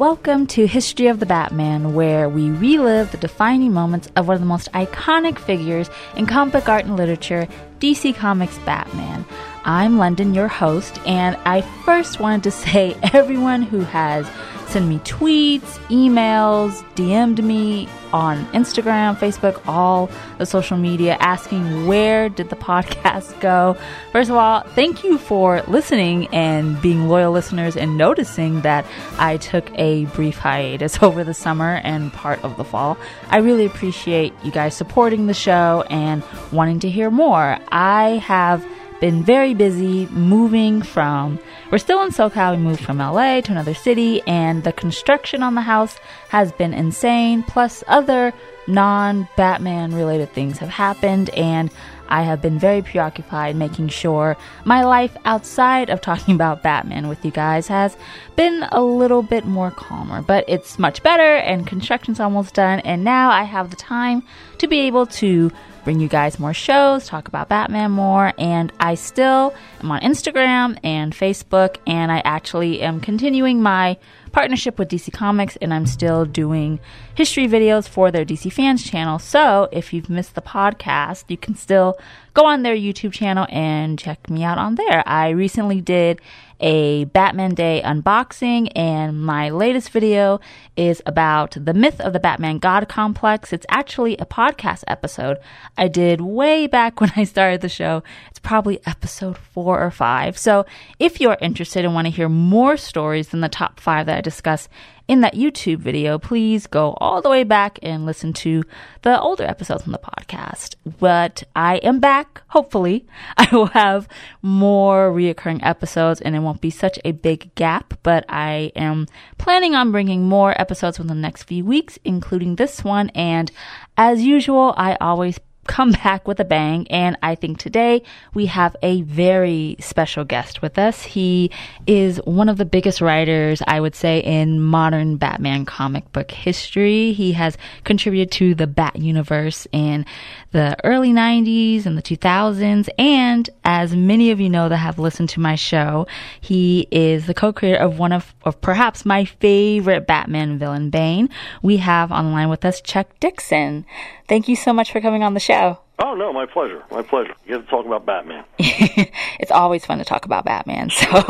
Welcome to History of the Batman, where we relive the defining moments of one of the most iconic figures in comic art and literature, DC Comics Batman. I'm Londyn, your host, and I first wanted to say everyone who has sent me tweets, emails, DM'd me on Instagram, Facebook, all the social media asking where did the podcast go. First of all, thank you for listening and being loyal listeners and noticing that I took a brief hiatus over the summer and part of the fall. I really appreciate you guys supporting the show and wanting to hear more. I have been very busy moving from, we're still in SoCal, we moved from LA to another city, and the construction on the house has been insane, plus other non Batman related things have happened, and I have been very preoccupied making sure my life outside of talking about Batman with you guys has been a little bit more calmer. But it's much better, and construction's almost done, and now I have the time to be able to bring you guys more shows, talk about Batman more, and I still am on Instagram and Facebook, and I actually am continuing my partnership with DC Comics, and I'm still doing history videos for their DC Fans channel. So if you've missed the podcast, you can still go on their YouTube channel and check me out on there. I recently did a Batman Day unboxing, and my latest video is about the myth of the Batman God complex. It's actually a podcast episode I did way back when I started the show. It's probably episode four or five. So if you're interested and want to hear more stories than the top five that I discuss in that YouTube video, please go all the way back and listen to the older episodes on the podcast. But I am back. Hopefully, I will have more reoccurring episodes and it won't be such a big gap. But I am planning on bringing more episodes within the next few weeks, including this one. And as usual, I always come back with a bang. And I think today we have a very special guest with us. He is one of the biggest writers, I would say, in modern Batman comic book history. He has contributed to the Bat universe in the early 90s and the 2000s. And as many of you know that have listened to my show, he is the co-creator of one of, of perhaps my favorite Batman villain, Bane. We have on the line with us Chuck Dixon. Thank you so much for coming on the show. Oh no, my pleasure. My pleasure. You get to talk about Batman. it's always fun to talk about Batman. So,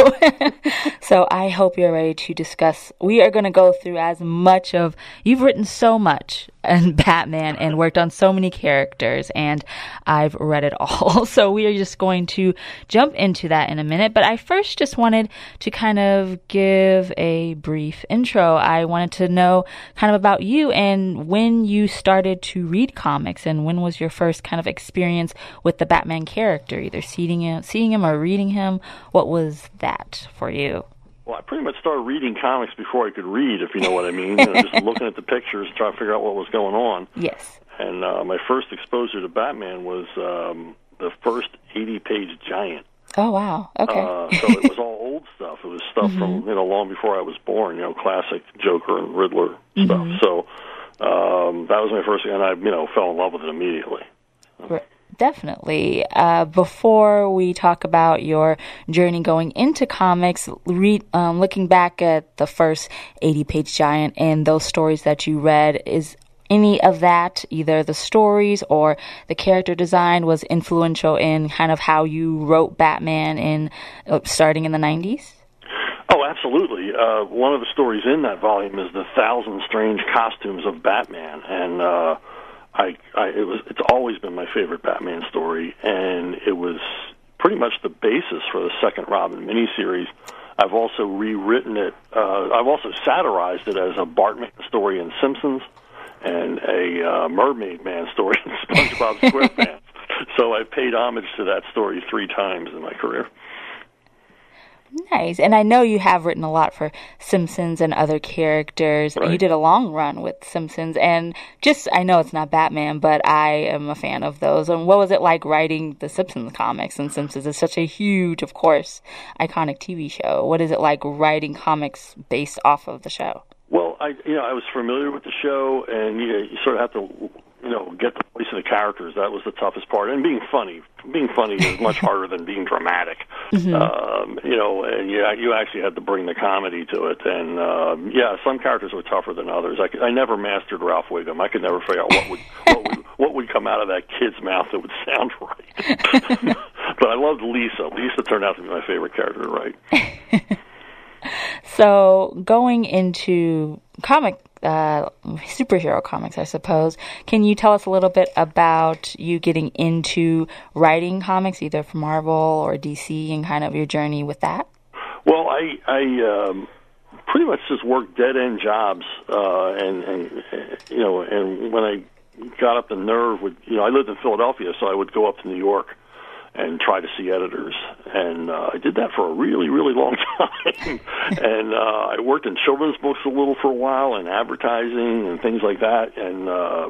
so I hope you're ready to discuss. We are going to go through as much of. You've written so much and Batman and worked on so many characters, and I've read it all. So we are just going to jump into that in a minute. But I first just wanted to kind of give a brief intro. I wanted to know kind of about you and when you started to read comics, and when was your first kind of experience with the Batman character, either seeing him, seeing him or reading him. What was that for you? Well, I pretty much started reading comics before I could read, if you know what I mean. you know, just looking at the pictures, trying to figure out what was going on. Yes. And uh, my first exposure to Batman was um, the first 80-page Giant. Oh wow! Okay. uh, so it was all old stuff. It was stuff mm-hmm. from you know long before I was born. You know, classic Joker and Riddler mm-hmm. stuff. So um, that was my first, and I you know fell in love with it immediately. Right. Definitely. Uh, before we talk about your journey going into comics, read, um, looking back at the first 80 page giant and those stories that you read, is any of that, either the stories or the character design, was influential in kind of how you wrote Batman in uh, starting in the 90s? Oh, absolutely. Uh, one of the stories in that volume is the thousand strange costumes of Batman, and uh, I, I it was it's always been my favorite Batman story, and it was pretty much the basis for the second Robin miniseries. I've also rewritten it. Uh, I've also satirized it as a Bartman story in Simpsons and a uh, Mermaid Man story in SpongeBob SquarePants. so I paid homage to that story three times in my career. Nice. And I know you have written a lot for Simpsons and other characters. Right. You did a long run with Simpsons and just I know it's not Batman, but I am a fan of those. And what was it like writing the Simpsons comics and Simpsons is such a huge, of course, iconic TV show. What is it like writing comics based off of the show? Well, I you know, I was familiar with the show and you, know, you sort of have to you know, get the voice of the characters. That was the toughest part, and being funny. Being funny is much harder than being dramatic. Mm-hmm. Um, you know, and you you actually had to bring the comedy to it. And um, yeah, some characters were tougher than others. I, could, I never mastered Ralph Wiggum. I could never figure out what would what would what would come out of that kid's mouth that would sound right. but I loved Lisa. Lisa turned out to be my favorite character to write. so going into comic uh, superhero comics, I suppose. Can you tell us a little bit about you getting into writing comics, either for Marvel or DC, and kind of your journey with that? Well, I, I um, pretty much just worked dead end jobs, uh, and, and you know, and when I got up the nerve, with you know, I lived in Philadelphia, so I would go up to New York and try to see editors. And uh, I did that for a really, really long time. and uh, I worked in children's books a little for a while, and advertising and things like that. And uh,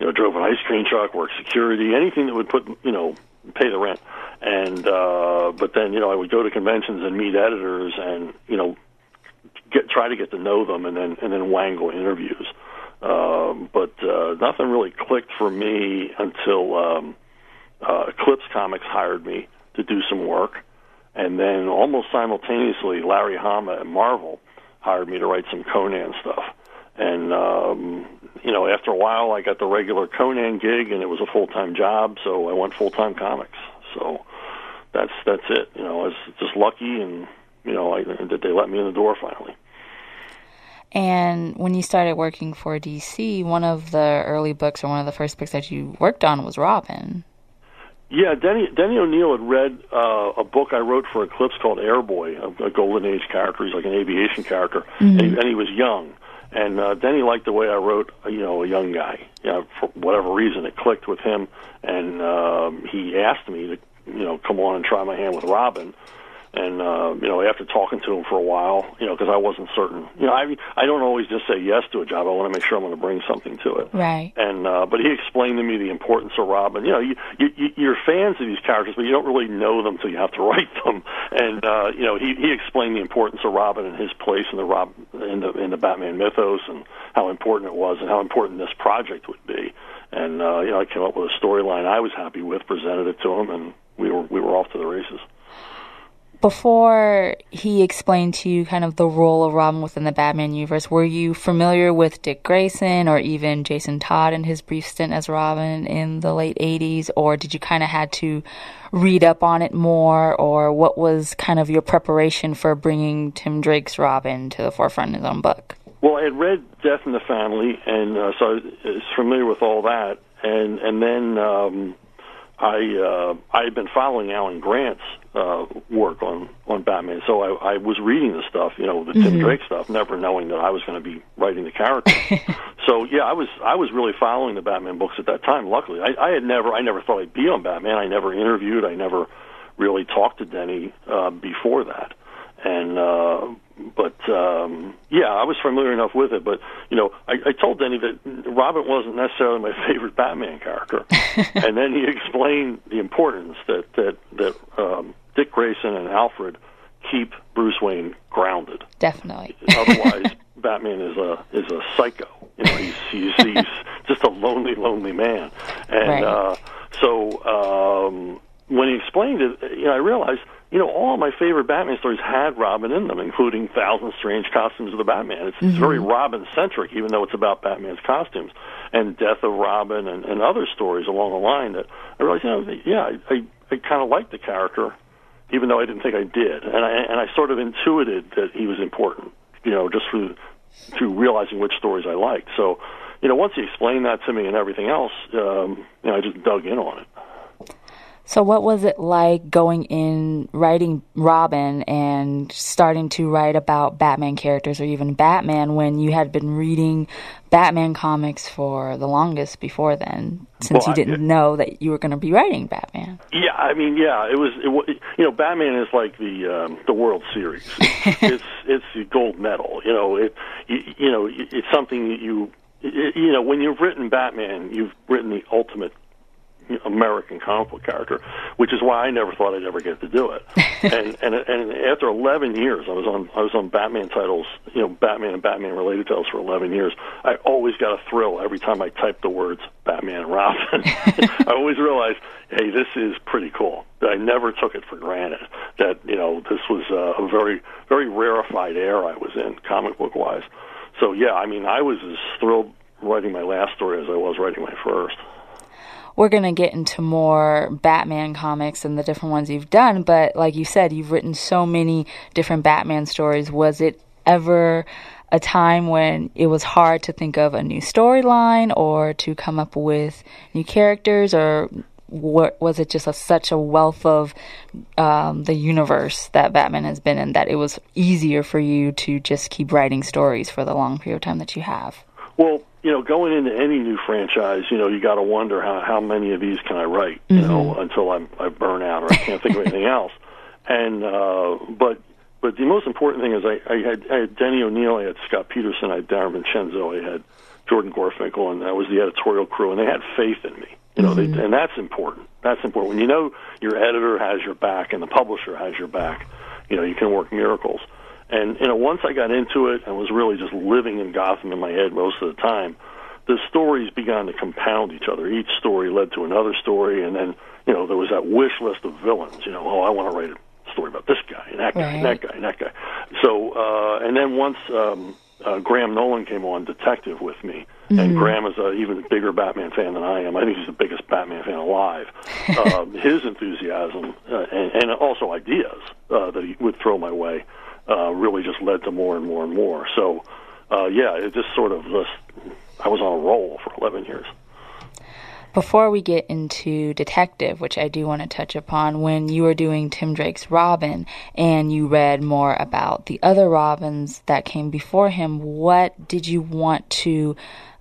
you know, drove an ice cream truck, worked security, anything that would put you know pay the rent. And uh, but then you know, I would go to conventions and meet editors, and you know, get try to get to know them, and then and then wangle interviews. Um, but uh, nothing really clicked for me until. Um, uh, Eclipse Comics hired me to do some work, and then almost simultaneously, Larry Hama at Marvel hired me to write some Conan stuff. And um, you know, after a while, I got the regular Conan gig, and it was a full time job, so I went full time comics. So that's that's it. You know, I was just lucky, and you know, I, that they let me in the door finally. And when you started working for DC, one of the early books or one of the first books that you worked on was Robin. Yeah, Denny Denny O'Neil had read uh, a book I wrote for Eclipse called Airboy, a, a golden age character. He's like an aviation character, mm-hmm. and, he, and he was young. And uh, Denny liked the way I wrote, uh, you know, a young guy. You know, for whatever reason, it clicked with him, and um, he asked me to, you know, come on and try my hand with Robin. And uh, you know, after talking to him for a while, you know, because I wasn't certain. You know, I I don't always just say yes to a job. I want to make sure I'm going to bring something to it. Right. And uh, but he explained to me the importance of Robin. You know, you, you you're fans of these characters, but you don't really know them till you have to write them. And uh, you know, he he explained the importance of Robin and his place in the Rob in the in the Batman mythos and how important it was and how important this project would be. And uh, you know, I came up with a storyline I was happy with, presented it to him, and we were we were off to the races before he explained to you kind of the role of Robin within the Batman universe, were you familiar with Dick Grayson or even Jason Todd in his brief stint as Robin in the late 80s? Or did you kind of had to read up on it more? Or what was kind of your preparation for bringing Tim Drake's Robin to the forefront in his own book? Well, I had read Death in the Family, and uh, so I was familiar with all that. And, and then um, I uh, I had been following Alan Grant's uh, work on on Batman, so I, I was reading the stuff, you know, the Tim mm-hmm. Drake stuff, never knowing that I was going to be writing the character. so yeah, I was I was really following the Batman books at that time. Luckily, I, I had never I never thought I'd be on Batman. I never interviewed. I never really talked to Denny uh, before that, and uh, but um, yeah, I was familiar enough with it. But you know, I, I told Denny that Robin wasn't necessarily my favorite Batman character, and then he explained the importance that that that um, Dick Grayson and Alfred keep Bruce Wayne grounded. Definitely. Otherwise, Batman is a is a psycho. You know, he's he's, he's just a lonely, lonely man, and right. uh, so um, when he explained it, you know, I realized you know, all my favorite Batman stories had Robin in them, including Thousand Strange Costumes of the Batman. It's, mm-hmm. it's very Robin centric, even though it's about Batman's costumes and Death of Robin and, and other stories along the line. That I realized, you know, yeah, I I, I kind of liked the character, even though I didn't think I did, and I and I sort of intuited that he was important, you know, just through through realizing which stories I liked. So, you know, once he explained that to me and everything else, um, you know, I just dug in on it. So, what was it like going in writing Robin and starting to write about Batman characters or even Batman when you had been reading Batman comics for the longest before then, since well, you didn't I, know that you were going to be writing Batman? Yeah, I mean, yeah, it was. It, you know, Batman is like the um, the World Series. it's it's the gold medal. You know, it you, you know it's something that you you know when you've written Batman, you've written the ultimate American comic book character, which is why I never thought I'd ever get to do it. and and and after 11 years, I was on I was on Batman titles, you know, Batman and Batman related titles for 11 years. I always got a thrill every time I typed the words Batman and Robin. I always realized, hey, this is pretty cool. I never took it for granted that you know this was uh, a very very rarefied air I was in comic book wise. So yeah, I mean, I was as thrilled writing my last story as I was writing my first. We're going to get into more Batman comics and the different ones you've done, but like you said, you've written so many different Batman stories. Was it ever a time when it was hard to think of a new storyline or to come up with new characters, or what, was it just a, such a wealth of um, the universe that Batman has been in that it was easier for you to just keep writing stories for the long period of time that you have? Well, you know, going into any new franchise, you know, you got to wonder how how many of these can I write, you mm-hmm. know, until I'm I burn out or I can't think of anything else. And uh, but but the most important thing is I, I had I had Denny O'Neil, I had Scott Peterson, I had Darren Vincenzo, I had Jordan Gorfinkel, and that was the editorial crew, and they had faith in me. You know, mm-hmm. they, and that's important. That's important. When you know your editor has your back and the publisher has your back, you know, you can work miracles. And you know, once I got into it and was really just living in Gotham in my head most of the time, the stories began to compound each other. Each story led to another story, and then you know there was that wish list of villains. You know, oh, I want to write a story about this guy and that guy right. and that guy and that guy. So, uh, and then once um, uh, Graham Nolan came on Detective with me, mm-hmm. and Graham is an even bigger Batman fan than I am. I think he's the biggest Batman fan alive. uh, his enthusiasm uh, and, and also ideas uh, that he would throw my way uh, really just led to more and more and more. So, uh, yeah, it just sort of just I was on a roll for 11 years. Before we get into Detective, which I do want to touch upon, when you were doing Tim Drake's Robin and you read more about the other Robins that came before him, what did you want to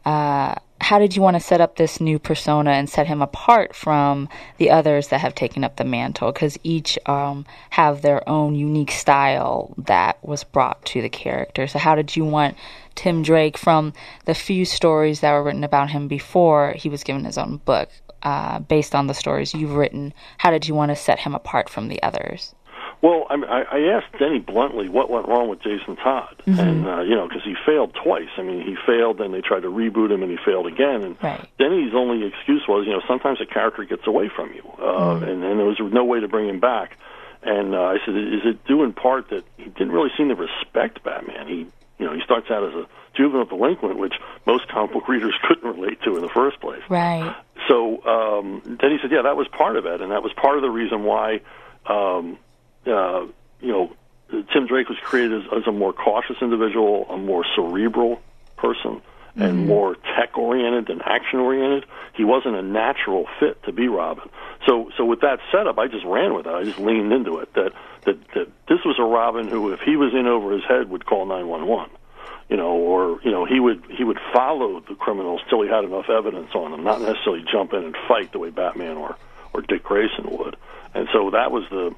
uh, how did you want to set up this new persona and set him apart from the others that have taken up the mantle? Because each um, have their own unique style that was brought to the character. So, how did you want Tim Drake from the few stories that were written about him before he was given his own book, uh, based on the stories you've written? How did you want to set him apart from the others? Well, I, mean, I, I asked Denny bluntly what went wrong with Jason Todd, mm-hmm. and uh, you know, because he failed twice. I mean, he failed, then they tried to reboot him, and he failed again. And right. Denny's only excuse was, you know, sometimes a character gets away from you, uh, mm-hmm. and, and there was no way to bring him back. And uh, I said, is it due in part that he didn't really seem to respect Batman? He, you know, he starts out as a juvenile delinquent, which most comic book readers couldn't relate to in the first place. Right. So um, then he said, yeah, that was part of it, and that was part of the reason why. Um, uh, you know, Tim Drake was created as, as a more cautious individual, a more cerebral person, and mm-hmm. more tech oriented than action oriented. He wasn't a natural fit to be Robin. So, so with that setup, I just ran with it. I just leaned into it. That that that this was a Robin who, if he was in over his head, would call nine one one. You know, or you know, he would he would follow the criminals till he had enough evidence on them, not necessarily jump in and fight the way Batman or or Dick Grayson would. And so that was the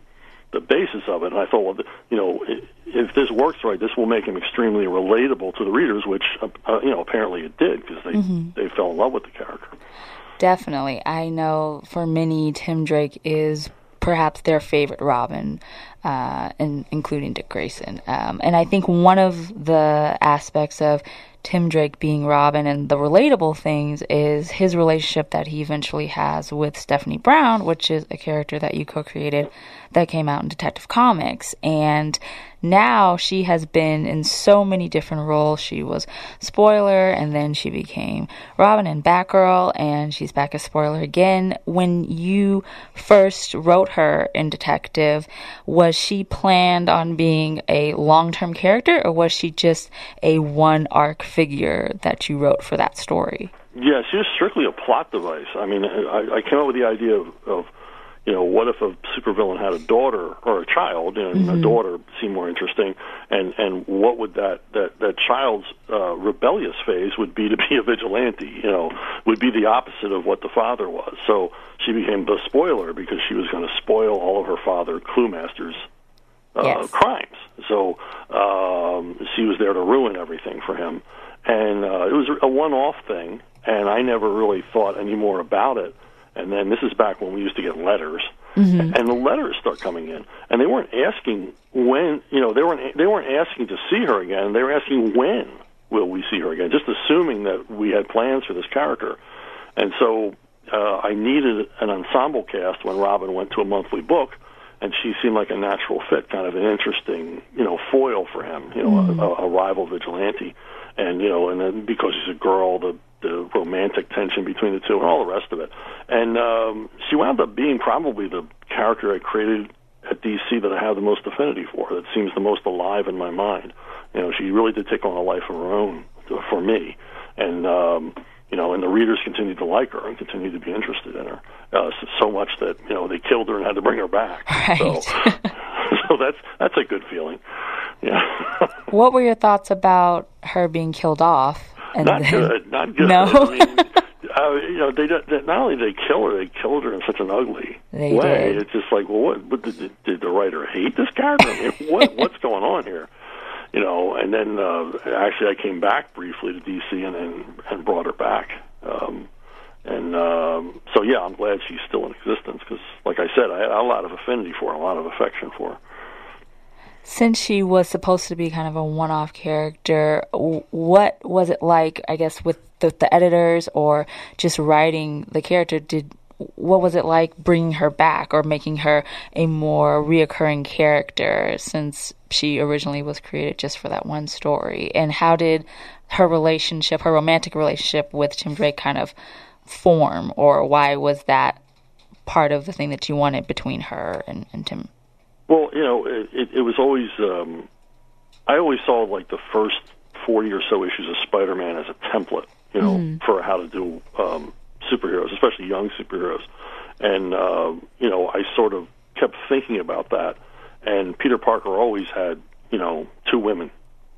the basis of it. And I thought, well, you know, if this works right, this will make him extremely relatable to the readers, which uh, uh you know apparently it did because they mm-hmm. they fell in love with the character. Definitely, I know for many, Tim Drake is perhaps their favorite Robin, uh, in, including Dick Grayson. Um, and I think one of the aspects of Tim Drake being Robin and the relatable things is his relationship that he eventually has with Stephanie Brown, which is a character that you co created that came out in Detective Comics. And now she has been in so many different roles. She was Spoiler, and then she became Robin and Batgirl, and she's back as Spoiler again. When you first wrote her in Detective, was she planned on being a long term character, or was she just a one arc figure that you wrote for that story? Yeah, she was strictly a plot device. I mean, I, I came up with the idea of, of you know, what if a supervillain had a daughter or a child, and mm-hmm. a daughter seemed more interesting, and and what would that that that child's uh, rebellious phase would be to be a vigilante, you know, would be the opposite of what the father was. So she became the spoiler because she was going to spoil all of her father Cluemaster's uh, yes. crimes. So um, she was there to ruin everything for him, and uh, it was a one-off thing, and I never really thought any more about it and then this is back when we used to get letters, and the letters start coming in, and they weren't asking when, you know, they weren't they weren't asking to see her again. They were asking when will we see her again, just assuming that we had plans for this character, and so uh, I needed an ensemble cast when Robin went to a monthly book, and she seemed like a natural fit, kind of an interesting, you know, foil for him, you know, Mm-hmm. a, a rival vigilante, and you know, and then because she's a girl, the the romantic tension between the two, and all the rest of it, and um, she wound up being probably the character I created at DC that I have the most affinity for, that seems the most alive in my mind. You know, she really did take on a life of her own for me, and um, you know, and the readers continued to like her and continued to be interested in her uh, so, so much that you know they killed her and had to bring her back. Right. So, so that's that's a good feeling. Yeah, What were your thoughts about her being killed off? And not then- good, not good. No. I mean, uh, you know, they, they not only did they kill her, they killed her in such an ugly They way. did. It's just like, well, what, what did, did the writer hate this character? I mean, what what's going on here? You know, and then uh, actually, I came back briefly to DC and and, and brought her back. Um, and um, so, yeah, I'm glad she's still in existence because, like I said, I had a lot of affinity for her, a lot of affection for her. Since she was supposed to be kind of a one-off character, what was it like? I guess with the, the editors or just writing the character. Did what was it like bringing her back or making her a more reoccurring character since she originally was created just for that one story? And how did her relationship, her romantic relationship with Tim Drake, kind of form, or why was that part of the thing that you wanted between her and, and Tim? Well, you know, it, it, it was always. Um, I always saw like the first forty or so issues of Spider-Man as a template, you know, for how to do um, superheroes, especially young superheroes. And uh, you know, I sort of kept thinking about that. And Peter Parker always had, you know, two women.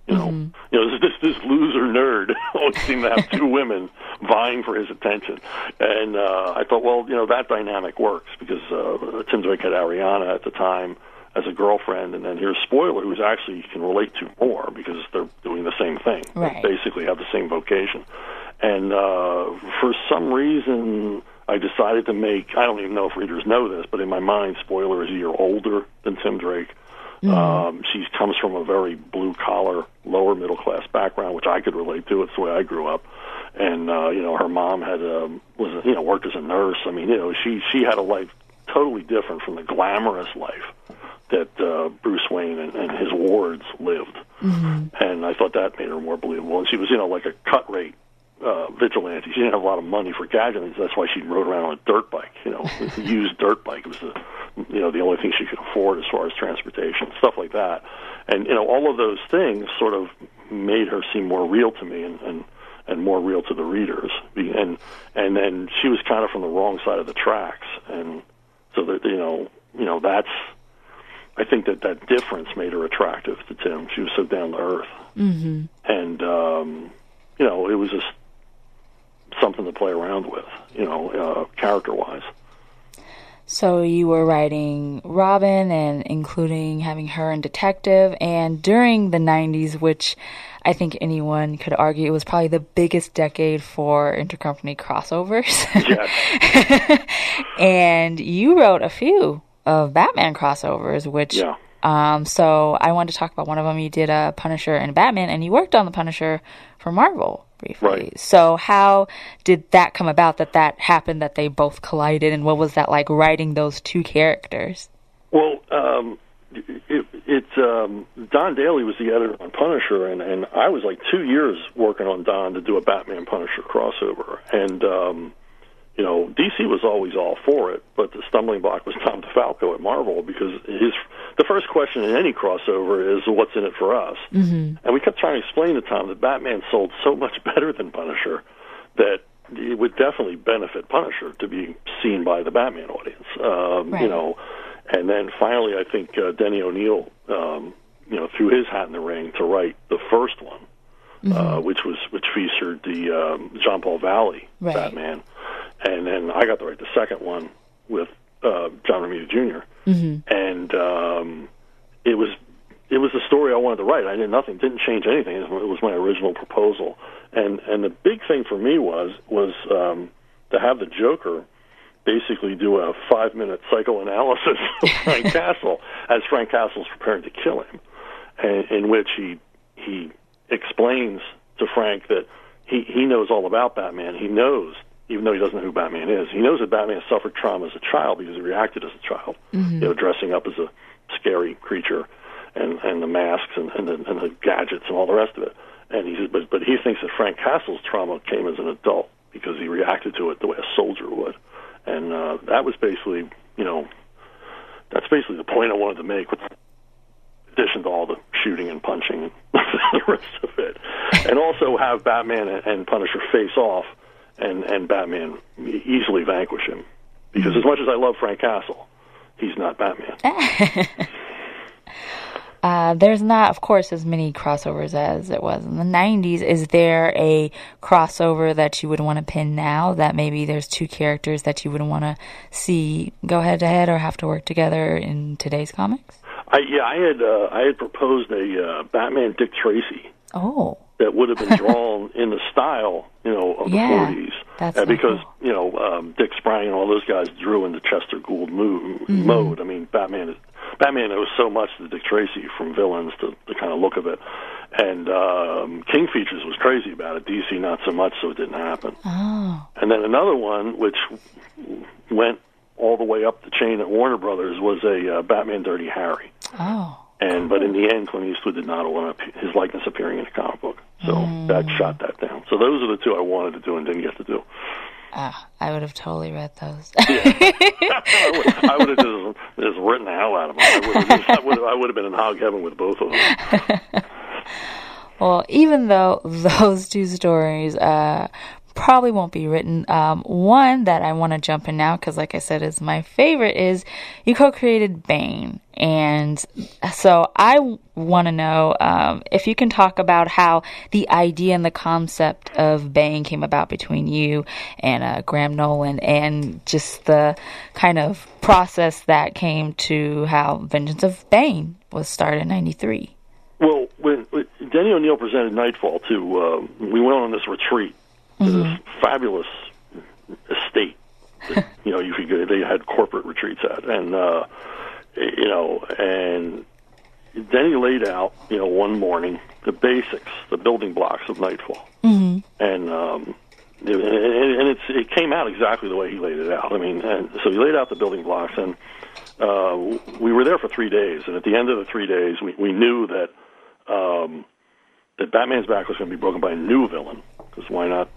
You know, you know, this this loser nerd always seemed to have two women vying for his attention, and uh, I thought, well, you know, that dynamic works because uh, Tim Drake had Ariana at the time as a girlfriend, and then here's Spoiler, who's actually you can relate to more because they're doing the same thing. Right. They basically have the same vocation, and uh, for some reason. I decided to make, I don't even know if readers know this, but in my mind, Spoiler is a year older than Tim Drake. Um, she comes from a very blue collar, lower middle class background, which I could relate to. It's the way I grew up, and uh, you know, her mom had um, was you know worked as a nurse. I mean, you know, she she had a life totally different from the glamorous life that uh, Bruce Wayne and, and his wards lived. And I thought that made her more believable. And she was, you know, like a cut rate uh, vigilante. She didn't have a lot of money for gadgets. That's why she rode around on a dirt bike. You know, a used dirt bike It was the, you know, the only thing she could afford as far as transportation, stuff like that. And you know, all of those things sort of made her seem more real to me, and and and more real to the readers. And and then she was kind of from the wrong side of the tracks, and so that you know, you know, that's. I think that that difference made her attractive to Tim. She was so down to earth, mm-hmm. and um, you know, it was just something to play around with, you know, uh, character wise. So you were writing Robin and including having her in Detective and during the 90s which I think anyone could argue it was probably the biggest decade for intercompany crossovers. Yes. and you wrote a few of Batman crossovers which Yeah. um so I wanted to talk about one of them you did a Punisher and Batman and you worked on the Punisher for Marvel briefly. Right. So how did that come about that that happened that they both collided and what was that like writing those two characters? Well, um, it, it um, Don Daley was the editor on Punisher, and, and I was like two years working on Don to do a Batman Punisher crossover, and um, you know DC was always all for it, but the stumbling block was Tom DeFalco at Marvel because his the first question in any crossover is what's in it for us, mm-hmm. and we kept trying to explain to Tom that Batman sold so much better than Punisher that it would definitely benefit Punisher to be seen by the Batman audience. Um, Right. You know, and then finally, I think uh, Denny O'Neil, um, you know, threw his hat in the ring to write the first one, uh, which was which featured the um, John Paul Valley Right. Batman, and then I got to write the second one with uh, John Romita junior and um, it was it was the story I wanted to write. I did nothing, didn't change anything. It was my original proposal, and and the big thing for me was was um, to have the Joker basically do a five minute psychoanalysis of Frank Castle as Frank Castle's preparing to kill him, and, in which he he explains to Frank that he he knows all about Batman. He knows, even though he doesn't know who Batman is, he knows that Batman suffered trauma as a child because he reacted as a child, mm-hmm. you know, dressing up as a scary creature, and and the masks and and the, and the gadgets and all the rest of it. And he says, but but he thinks that Frank Castle's trauma came as an adult because he reacted to it the way a soldier would, and uh, that was basically, you know, that's basically the point I wanted to make. With addition to all the shooting and punching and the rest of it, and also have Batman and Punisher face off, and and Batman easily vanquish him, because as much as I love Frank Castle, he's not Batman. Uh, there's not, of course, as many crossovers as it was in the 90s. Is there a crossover that you would want to pin now that maybe there's two characters that you would want to see go head to head or have to work together in today's comics? I, yeah, I had uh, I had proposed a uh, Batman Dick Tracy. Oh. That would have been drawn in the style, you know, of yeah, the 40s. That's uh, because, cool. you know, um, Dick Sprang and all those guys drew in the Chester Gould mo- Mm-hmm. mode. I mean, Batman is Batman owes so much to Dick Tracy from villains to the kind of look of it. And um, King Features was crazy about it. DC not so much, so it didn't happen. Oh. And then another one, which went all the way up the chain at Warner Brothers, was a uh, Batman Dirty Harry. Oh. And but in the end, Clint Eastwood did not want his likeness appearing in a comic book, so Mm. that shot that down. So those are the two I wanted to do and didn't get to do. Ah, I would have totally read those. I would, I would have just, just written the hell out of them. I would have, just, I would have, I would have been in hog heaven with both of them. well, even though those two stories uh, probably won't be written, um, one that I want to jump in now, because like I said, is my favorite, is you co created Bane. And so I want to know um, if you can talk about how the idea and the concept of Bane came about between you and uh, Graham Nolan, and just the kind of process that came to how Vengeance of Bane was started in '93. Well, when, when Denny O'Neil presented Knightfall to, uh, we went on this retreat Mm-hmm. this fabulous estate. That, you know, you could go, they had corporate retreats at, and uh, you know, and Denny laid out, you know, one morning the basics, the building blocks of Knightfall, Mm-hmm. and um, and, and it's it came out exactly the way he laid it out. I mean, and so he laid out the building blocks, and uh, we were there for three days, and at the end of the three days, we we knew that um, that Batman's back was going to be broken by a new villain, because why not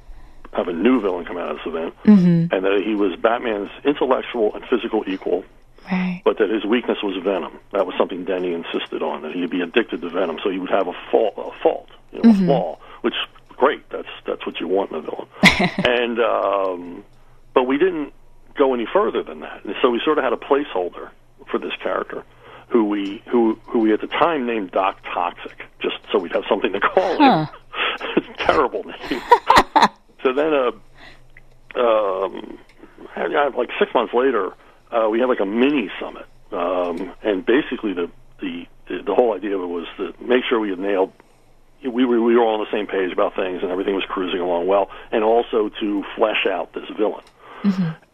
have a new villain come out of this event, Mm-hmm. and that he was Batman's intellectual and physical equal, Right. but that his weakness was venom. That was something Denny insisted on, that he'd be addicted to venom, so he would have a fault, a fault, you know, a flaw, which great. That's that's what you want in a villain. and um, but we didn't go any further than that, and so we sort of had a placeholder for this character. Who we who who we at the time named Doc Toxic, just so we'd have something to call Huh. him. terrible name. so then, uh, um, uh, like six months later, uh, we had like a mini summit, um, and basically the, the the whole idea of it was to make sure we had nailed. We were we were all on the same page about things, and everything was cruising along well, and also to flesh out this villain.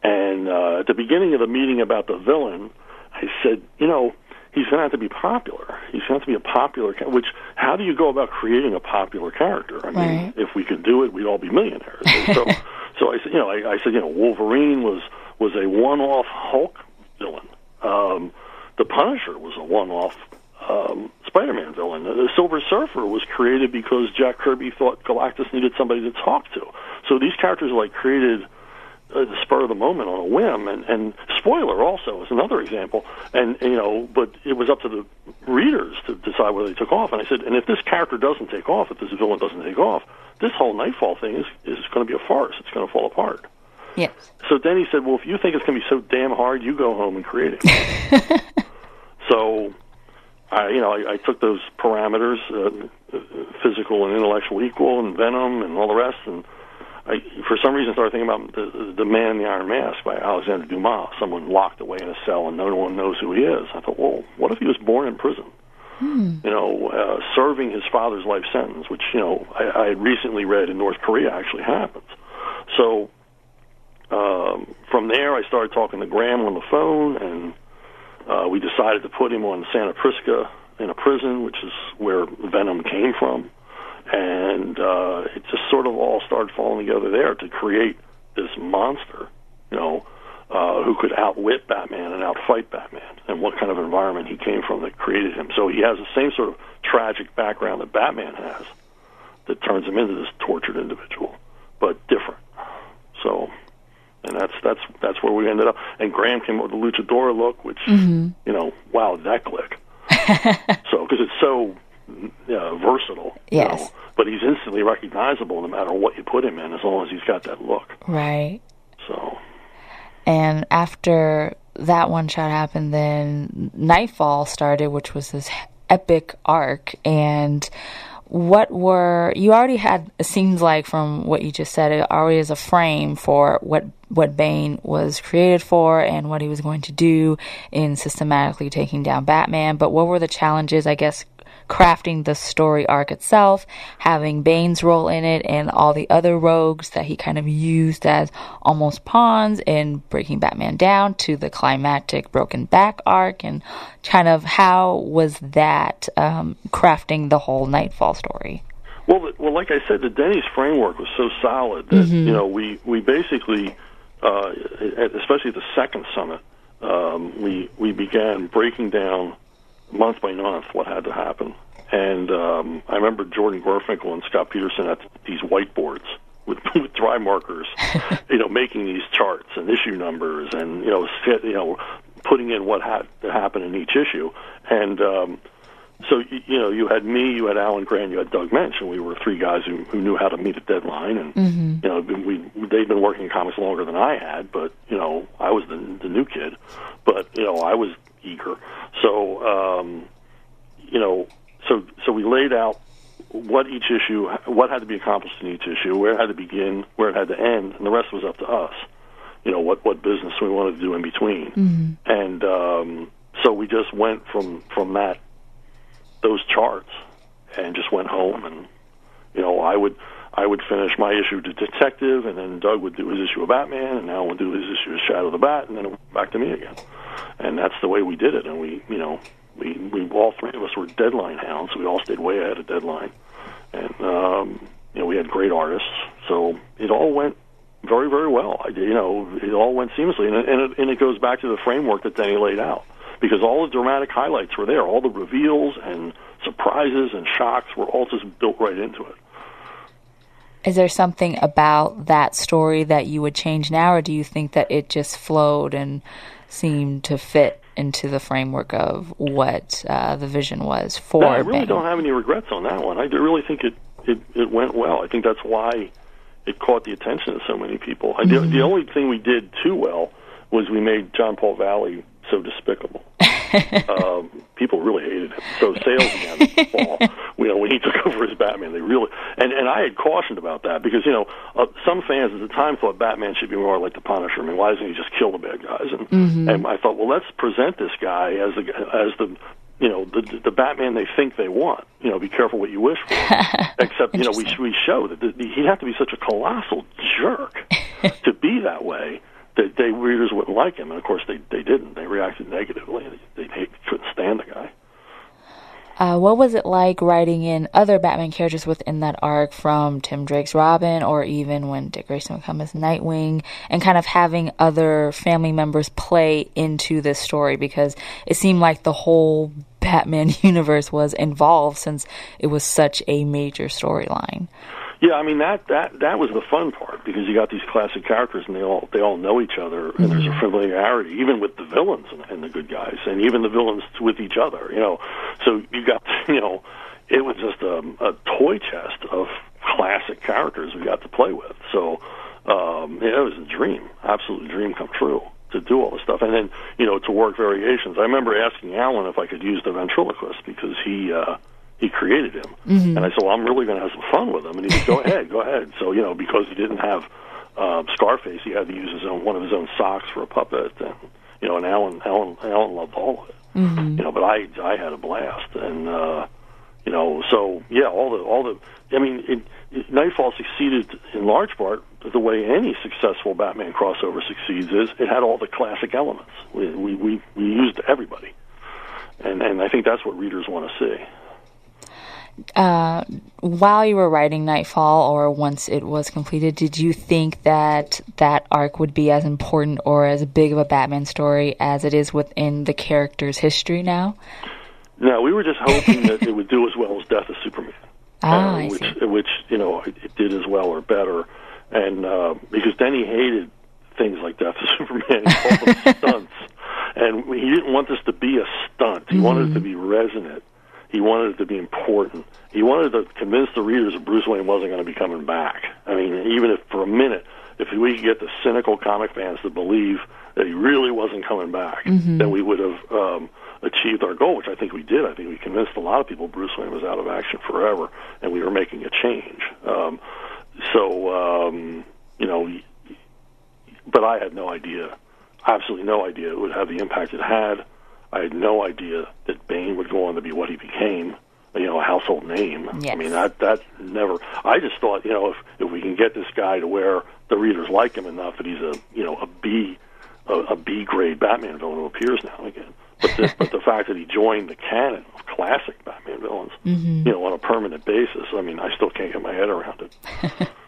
And uh, at the beginning of the meeting about the villain, I said, you know, he's going to have to be popular. He's going to have to be a popular. Ca- which, how do you go about creating a popular character? I mean, Right. if we could do it, we'd all be millionaires. So, so I said, you know, I, I said, you know, Wolverine was was a one-off Hulk villain. Um, the Punisher was a one-off um, Spider-Man villain. The Silver Surfer was created because Jack Kirby thought Galactus needed somebody to talk to. So these characters are like created uh, the spur of the moment on a whim. And, and spoiler also is another example. And you know, but it was up to the readers to decide whether they took off. And I said, and if this character doesn't take off, if this villain doesn't take off, this whole Knightfall thing is is going to be a farce. It's going to fall apart. Yes. So then he said, "Well, if you think it's going to be so damn hard, you go home and create it." so, I, you know, I, I took those parameters, uh, uh, physical and intellectual equal, and Venom, and all the rest, and I, for some reason, started thinking about the, the Man in the Iron Mask by Alexander Dumas, someone locked away in a cell and no one knows who he is. I thought, well, what if he was born in prison? You know, uh, serving his father's life sentence, which you know I, I had recently read in North Korea actually happens. So um, from there, I started talking to Graham on the phone, and uh, we decided to put him on Santa Prisca in a prison, which is where Venom came from. And uh, it just sort of all started falling together there to create this monster, you know, uh, who could outwit Batman and outfight Batman, and what kind of environment he came from that created him. So he has the same sort of tragic background that Batman has that turns him into this tortured individual, but different. So, and that's that's that's where we ended up. And Graham came up with the luchador look, which Mm-hmm. you know, wow, that click. so because it's so uh, versatile, you Yes. know, but he's instantly recognizable no matter what you put him in, as long as he's got that look. Right. So. And after that one shot happened, then Knightfall started, which was this epic arc. And what were you already had? It seems like from what you just said, it already is a frame for what what Bane was created for and what he was going to do in systematically taking down Batman. But what were the challenges? I guess crafting the story arc itself, having Bane's role in it, and all the other rogues that he kind of used as almost pawns in breaking Batman down to the climactic broken back arc, and kind of how was that um, crafting the whole Knightfall story? Well, the- well, like I said, the Denny's framework was so solid that you know we we basically, uh, especially the second summit, um, we we began breaking down month by month what had to happen. And um, I remember Jordan Gorfinkel and Scott Peterson at these whiteboards with, with dry markers, you know, making these charts and issue numbers, and you know, fit, you know, putting in what had to happen in each issue. And um, so you, you know, you had me, you had Alan Grant, you had Doug Moench, and we were three guys who, who knew how to meet a deadline. And you know, we they'd been working in comics longer than I had, but you know, I was the, the new kid, but you know, I was eager. So um, you know, so so we laid out what each issue, what had to be accomplished in each issue, where it had to begin, where it had to end, and the rest was up to us. You know, what what business we wanted to do in between, and um, so we just went from from that those charts and just went home and you know I would I would finish my issue to detective and then Doug would do his issue of Batman and Al would do his issue of Shadow the Bat and then it went back to me again and that's the way we did it. And we you know we we all three of us were deadline hounds. We all stayed way ahead of deadline. And um you know we had great artists. So it all went very very well. I you know it all went seamlessly. And and it, and it goes back to the framework that Denny laid out. Because all the dramatic highlights were there. All the reveals and surprises and shocks were all just built right into it. Is there something about that story that you would change now, or do you think that it just flowed and seemed to fit into the framework of what uh, the vision was for No, I really don't have any regrets on that one. I really think it, it, it went well. I think that's why it caught the attention of so many people. I, the, the only thing we did too well was we made John Paul Valley so despicable. um, people really hated him. So sales began to fall. You know, when he took over as Batman, they really and and I had cautioned about that because you know uh, some fans at the time thought Batman should be more like the Punisher. I mean, why doesn't he just kill the bad guys? And, and I thought, well, let's present this guy as the as the you know the the Batman they think they want. You know, be careful what you wish for. Except you know we we show that the, he'd have to be such a colossal jerk to be that way that they readers wouldn't like him, and of course they they didn't. They reacted negatively. They, they hate, couldn't stand the guy. Uh, what was it like writing in other Batman characters within that arc from Tim Drake's Robin or even when Dick Grayson would come as Nightwing and kind of having other family members play into this story because it seemed like the whole Batman universe was involved since it was such a major storyline. Yeah, I mean that that that was the fun part because you got these classic characters and they all they all know each other and there's a familiarity even with the villains and, and the good guys and even the villains with each other. You know, so you got you know it was just a, a toy chest of classic characters we got to play with. So um, yeah, it was a dream, absolute dream come true to do all this stuff and then you know to work variations. I remember asking Alan if I could use the ventriloquist because he. uh he created him. And I said, well, I'm really going to have some fun with him. And he said, go ahead, go ahead. So, you know, because he didn't have uh, Scarface, he had to use his own, one of his own socks for a puppet. And, you know, and Alan, Alan, Alan loved all of it. You know, but I, I had a blast. And, uh, You know, so yeah, all the all the. I mean, it, it, Knightfall succeeded in large part the way any successful Batman crossover succeeds is it had all the classic elements. We we we, we used everybody, and and I think that's what readers want to see uh, while you were writing Knightfall, or once it was completed, did you think that that arc would be as important or as big of a Batman story as it is within the character's history now? No, we were just hoping that it would do as well as Death of Superman, ah, uh, which, which you know it, did as well or better, and uh, because Denny hated things like Death of Superman, he called them stunts, and he didn't want this to be a stunt. He mm-hmm. wanted it to be resonant he wanted it to be important. He wanted to convince the readers that Bruce Wayne wasn't going to be coming back. I mean, even if for a minute, if we could get the cynical comic fans to believe that he really wasn't coming back, mm-hmm. then we would have um, achieved our goal, which I think we did. I think we convinced a lot of people Bruce Wayne was out of action forever, and we were making a change. Um, so, um, you know, but I had no idea, absolutely no idea it would have the impact it had. I had no idea that Bane would go on to be what he became, you know, a household name. Yes. I mean, that that never. I just thought, you know, if if we can get this guy to where the readers like him enough that he's a you know a B a, a B grade Batman villain who appears now again. But the, but the fact that he joined the canon of classic Batman villains, mm-hmm. you know, on a permanent basis, I mean, I still can't get my head around it.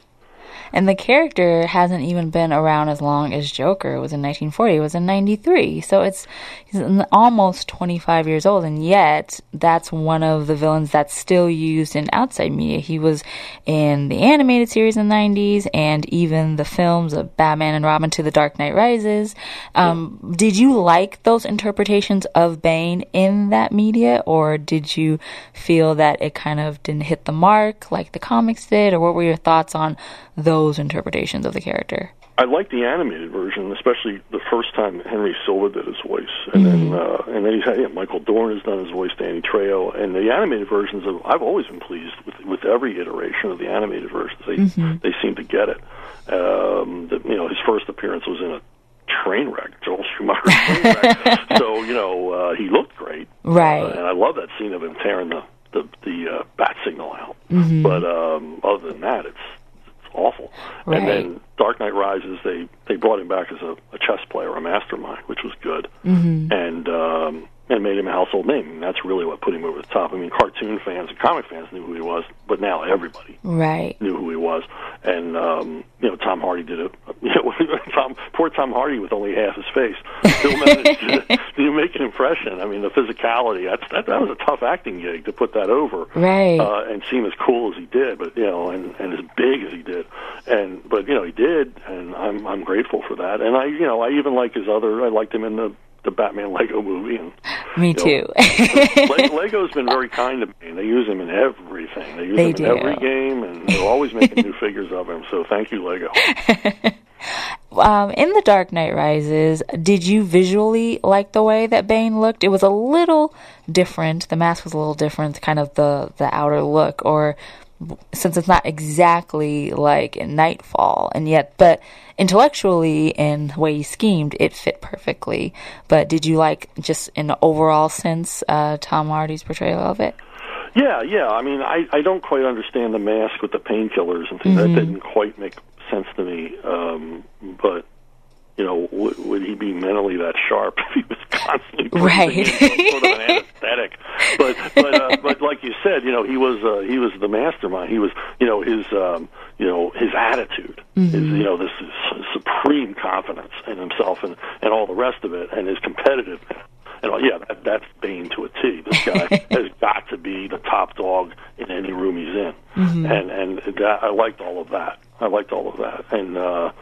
And the character hasn't even been around as long as Joker. It was in 1940. It was in 93. So it's he's almost 25 years old, and yet that's one of the villains that's still used in outside media. He was in the animated series in the 90s and even the films of Batman and Robin to The Dark Knight Rises. Um, yeah. Did you like those interpretations of Bane in that media, or did you feel that it kind of didn't hit the mark like the comics did, or what were your thoughts on those interpretations of the character. I like the animated version, especially the first time Henry Silva did his voice, and mm-hmm. then uh, and then he's had yeah, Michael Dorn has done his voice, Danny Trejo, and the animated versions of I've always been pleased with with every iteration of the animated versions. They mm-hmm. they seem to get it. Um, the, you know, his first appearance was in a train wreck, Joel Schumacher train wreck. so you know uh, he looked great, right? Uh, and I love that scene of him tearing the the the uh, bat signal out. Mm-hmm. But um, other than that, it's awful. Right. And then Dark Knight Rises, they they brought him back as a, a chess player, a mastermind, which was good, mm-hmm. and um, and made him a household name. And that's really what put him over the top. I mean, cartoon fans and comic fans knew who he was, but now everybody right knew who he was. And um, you know, Tom Hardy did it. You know, Tom, poor Tom Hardy with only half his face still managed to, to make an impression. I mean, the physicality. That's that, that was a tough acting gig to put that over, right? Uh, and seem as cool as he did, but you know, and and as big as he did, and but you know, he did, and I'm I'm grateful for that. And I, you know, I even like his other. I liked him in the the Batman Lego movie. And me too. Know, Lego's been very kind to me. They use him in everything. They use they him do. in every game, and they're always making new figures of him. So thank you, Lego. um, in The Dark Knight Rises, did you visually like the way that Bane looked? It was a little different. The mask was a little different, kind of the the outer look, or since it's not exactly like in Knightfall, and yet, but intellectually in the way he schemed, it fit perfectly. But did you like, just in the overall sense, uh, Tom Hardy's portrayal of it? Yeah, yeah. I mean, I I don't quite understand the mask with the painkillers and things. Mm-hmm. That didn't quite make sense to me. Um, but you know, would, would he be mentally that sharp if he was constantly right. sort of an anesthetic? But but uh, but like you said, you know, he was uh, he was the mastermind. He was, you know, his um, you know his attitude, mm-hmm. his you know this is supreme confidence in himself and and all the rest of it, and his competitiveness. And yeah, that, that's Bane to a T. This guy has got to be the top dog in any room he's in, mm-hmm. and and that, I liked all of that. I liked all of that, and. uh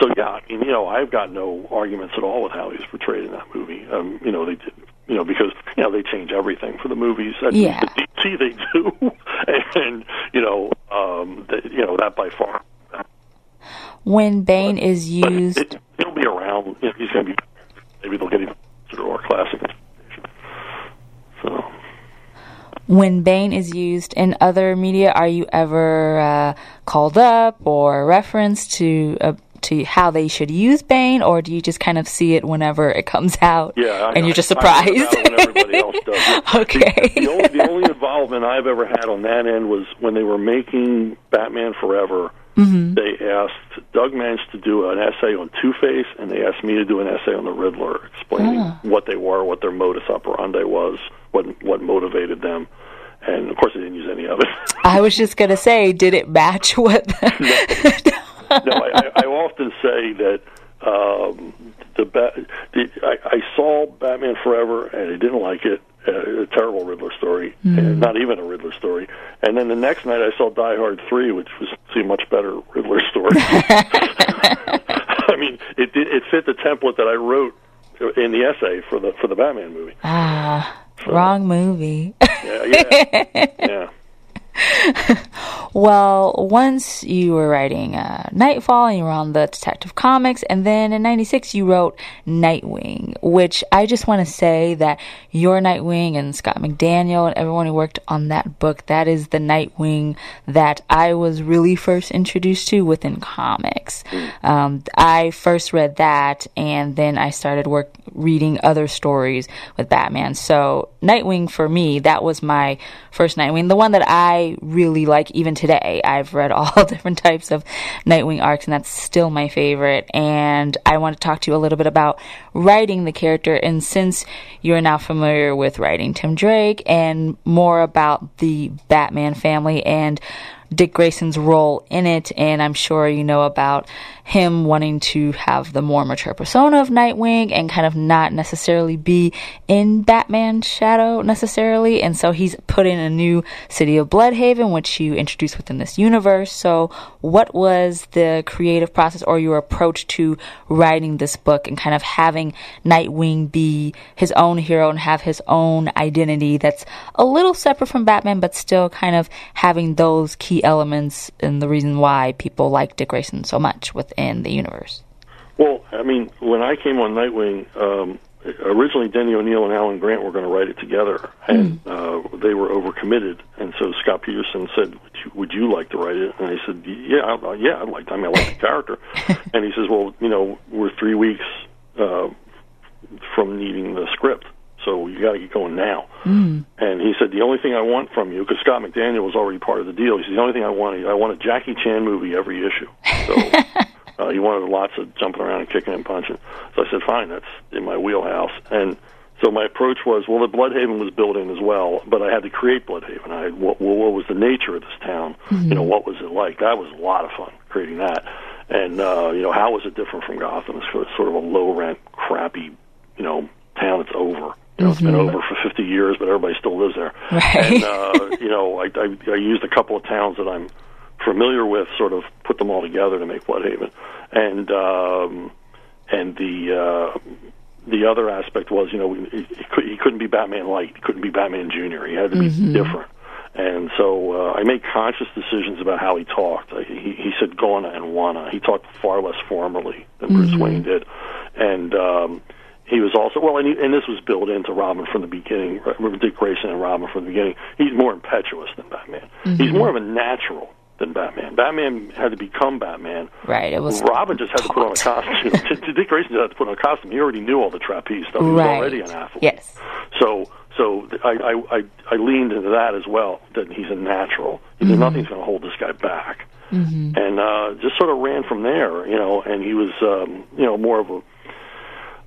so yeah, I mean, you know, I've got no arguments at all with how he's portrayed in that movie. Um, you know, they did, you know, because you know they change everything for the movies. Yeah. the DC they do, and you know, um, the, you know that by far. When Bane but, is used, it, will be around. You know, he's going to be. Maybe they'll get him to our classic. So. When Bane is used in other media, are you ever uh, called up or referenced to uh, to how they should use Bane, or do you just kind of see it whenever it comes out? Yeah, I, and you're just surprised. I when everybody else does. okay. The, the, only, the only involvement I've ever had on that end was when they were making Batman Forever. Mm-hmm. They asked Doug Moench to do an essay on Two Face, and they asked me to do an essay on the Riddler, explaining Oh. what they were, what their modus operandi was, what what motivated them. And of course, I didn't use any of it. I was just gonna say, did it match what? The no, I, I, often say that um, the, ba- the I, I saw Batman Forever and I didn't like it. Uh, a terrible Riddler story, and not even a Riddler story. And then the next night I saw Die Hard Three, which was a much better Riddler story. I mean, it did, it fit the template that I wrote in the essay for the for the Batman movie. ah, wrong movie. Yeah, yeah, yeah. Well, once you were writing uh, Knightfall and you were on the Detective Comics, and then in 96 you wrote Nightwing, which I just want to say that your Nightwing and Scott McDaniel and everyone who worked on that book, that is the Nightwing that I was really first introduced to within comics. Um, I first read that, and then I started work reading other stories with Batman. So Nightwing for me, that was my first Nightwing, the one that I really like even today. I've read all different types of Nightwing arcs, and that's still my favorite. And I want to talk to you a little bit about writing the character. And since you're now familiar with writing Tim Drake and more about the Batman family and Dick Grayson's role in it, and I'm sure you know about him wanting to have the more mature persona of Nightwing and kind of not necessarily be in Batman's shadow necessarily. And so he's put in a new city of Blüdhaven, which you introduced within this universe. So, what was the creative process or your approach to writing this book and kind of having Nightwing be his own hero and have his own identity that's a little separate from Batman, but still kind of having those key elements and the reason why people like Dick Grayson so much within the universe? Well, I mean, when I came on Nightwing, um, originally Denny O'Neil and Alan Grant were going to write it together, and uh, they were overcommitted. And so Scott Peterson said, "Would you, would you like to write it?" And I said, "Yeah, I, yeah, I'd like. To. I mean, I like the character." and he says, "Well, you know, we're three weeks uh, from needing the script." So you got to get going now. Mm. And he said, the only thing I want from you, because Scott McDaniel was already part of the deal. He said, the only thing I want, I want a Jackie Chan movie every issue. So uh, he wanted lots of jumping around and kicking and punching. So I said, fine, that's in my wheelhouse. And so my approach was, well, the Blüdhaven was built in as well, but I had to create Blüdhaven. I had, what, what was the nature of this town? Mm-hmm. You know, what was it like? That was a lot of fun creating that. And uh, you know, how was it different from Gotham? It's sort of a low rent, crappy, you know, town that's over. You know, it's been over for 50 years, but everybody still lives there. Right. And, uh, you know, I, I, I used a couple of towns that I'm familiar with, sort of put them all together to make Blüdhaven. And, um, and the, uh, the other aspect was, you know, he, he couldn't be Batman Light. He couldn't be Batman Junior. He had to be Mm-hmm. different. And so uh, I made conscious decisions about how he talked. He, he said "gonna" and "wanna." He talked far less formally than Bruce Mm-hmm. Wayne did, and um, he was also well, and, he, and this was built into Robin from the beginning. Dick Grayson and Robin from the beginning. He's more impetuous than Batman. He's more of a natural than Batman. Batman had to become Batman. Right. It was Robin just had to put on a costume. Dick Grayson just had to put on a costume. He already knew all the trapeze stuff. He was right. already an athlete. Yes. So so I, I I I leaned into that as well. That he's a natural. He said nothing's going to hold this guy back. Mm-hmm. And uh, just sort of ran from there, you know. And he was, um, you know, more of a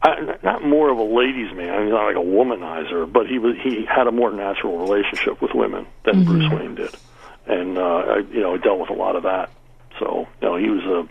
I, not more of a ladies' man. He's not like a womanizer, but he was he had a more natural relationship with women than Mm-hmm. Bruce Wayne did, and uh, I, you know, dealt with a lot of that. So you know, he was a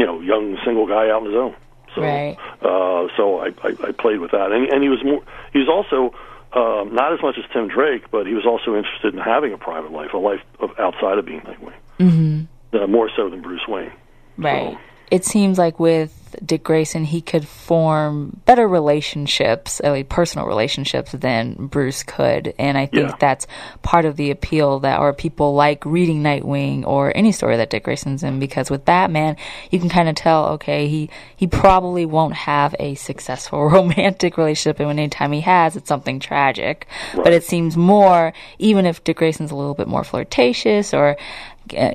you know young single guy out on his own. So Right. uh, so I, I I played with that, and and he was more he was also. Um, not as much as Tim Drake, but he was also interested in having a private life, a life of outside of being Nightwing, mm-hmm. uh, more so than Bruce Wayne. Right. So- It seems like with Dick Grayson, he could form better relationships, uh, like personal relationships, than Bruce could, and I think Yeah. that's part of the appeal that, or people like reading Nightwing or any story that Dick Grayson's in, because with Batman, you can kind of tell, okay, he he probably won't have a successful romantic relationship, and when anytime he has, it's something tragic. But it seems more, even if Dick Grayson's a little bit more flirtatious or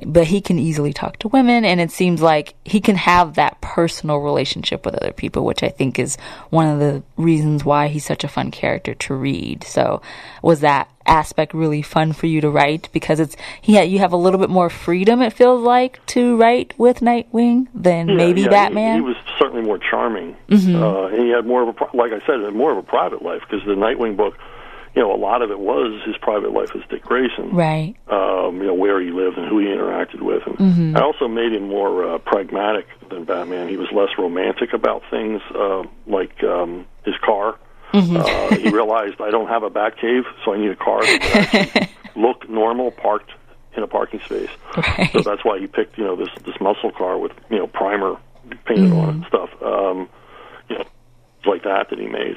but he can easily talk to women, and it seems like he can have that personal relationship with other people, which I think is one of the reasons why he's such a fun character to read. So, was that aspect really fun for you to write because it's he had, you have a little bit more freedom it feels like to write with Nightwing than Yeah, maybe yeah, Batman. He, was certainly more charming, Mm-hmm. uh, and he had more of a, like I said, more of a private life because the Nightwing book, you know, a lot of it was his private life as Dick Grayson. right. um, you know, where he lived and who he interacted with. And Mm-hmm. I also made him more uh, pragmatic than Batman. He was less romantic about things, uh, like um, his car. Mm-hmm. Uh, he realized I don't have a Batcave, so I need a car that look normal parked in a parking space. Right. So that's why he picked, you know, this this muscle car with you know primer painted on it and stuff. Um, you know, like that that he made,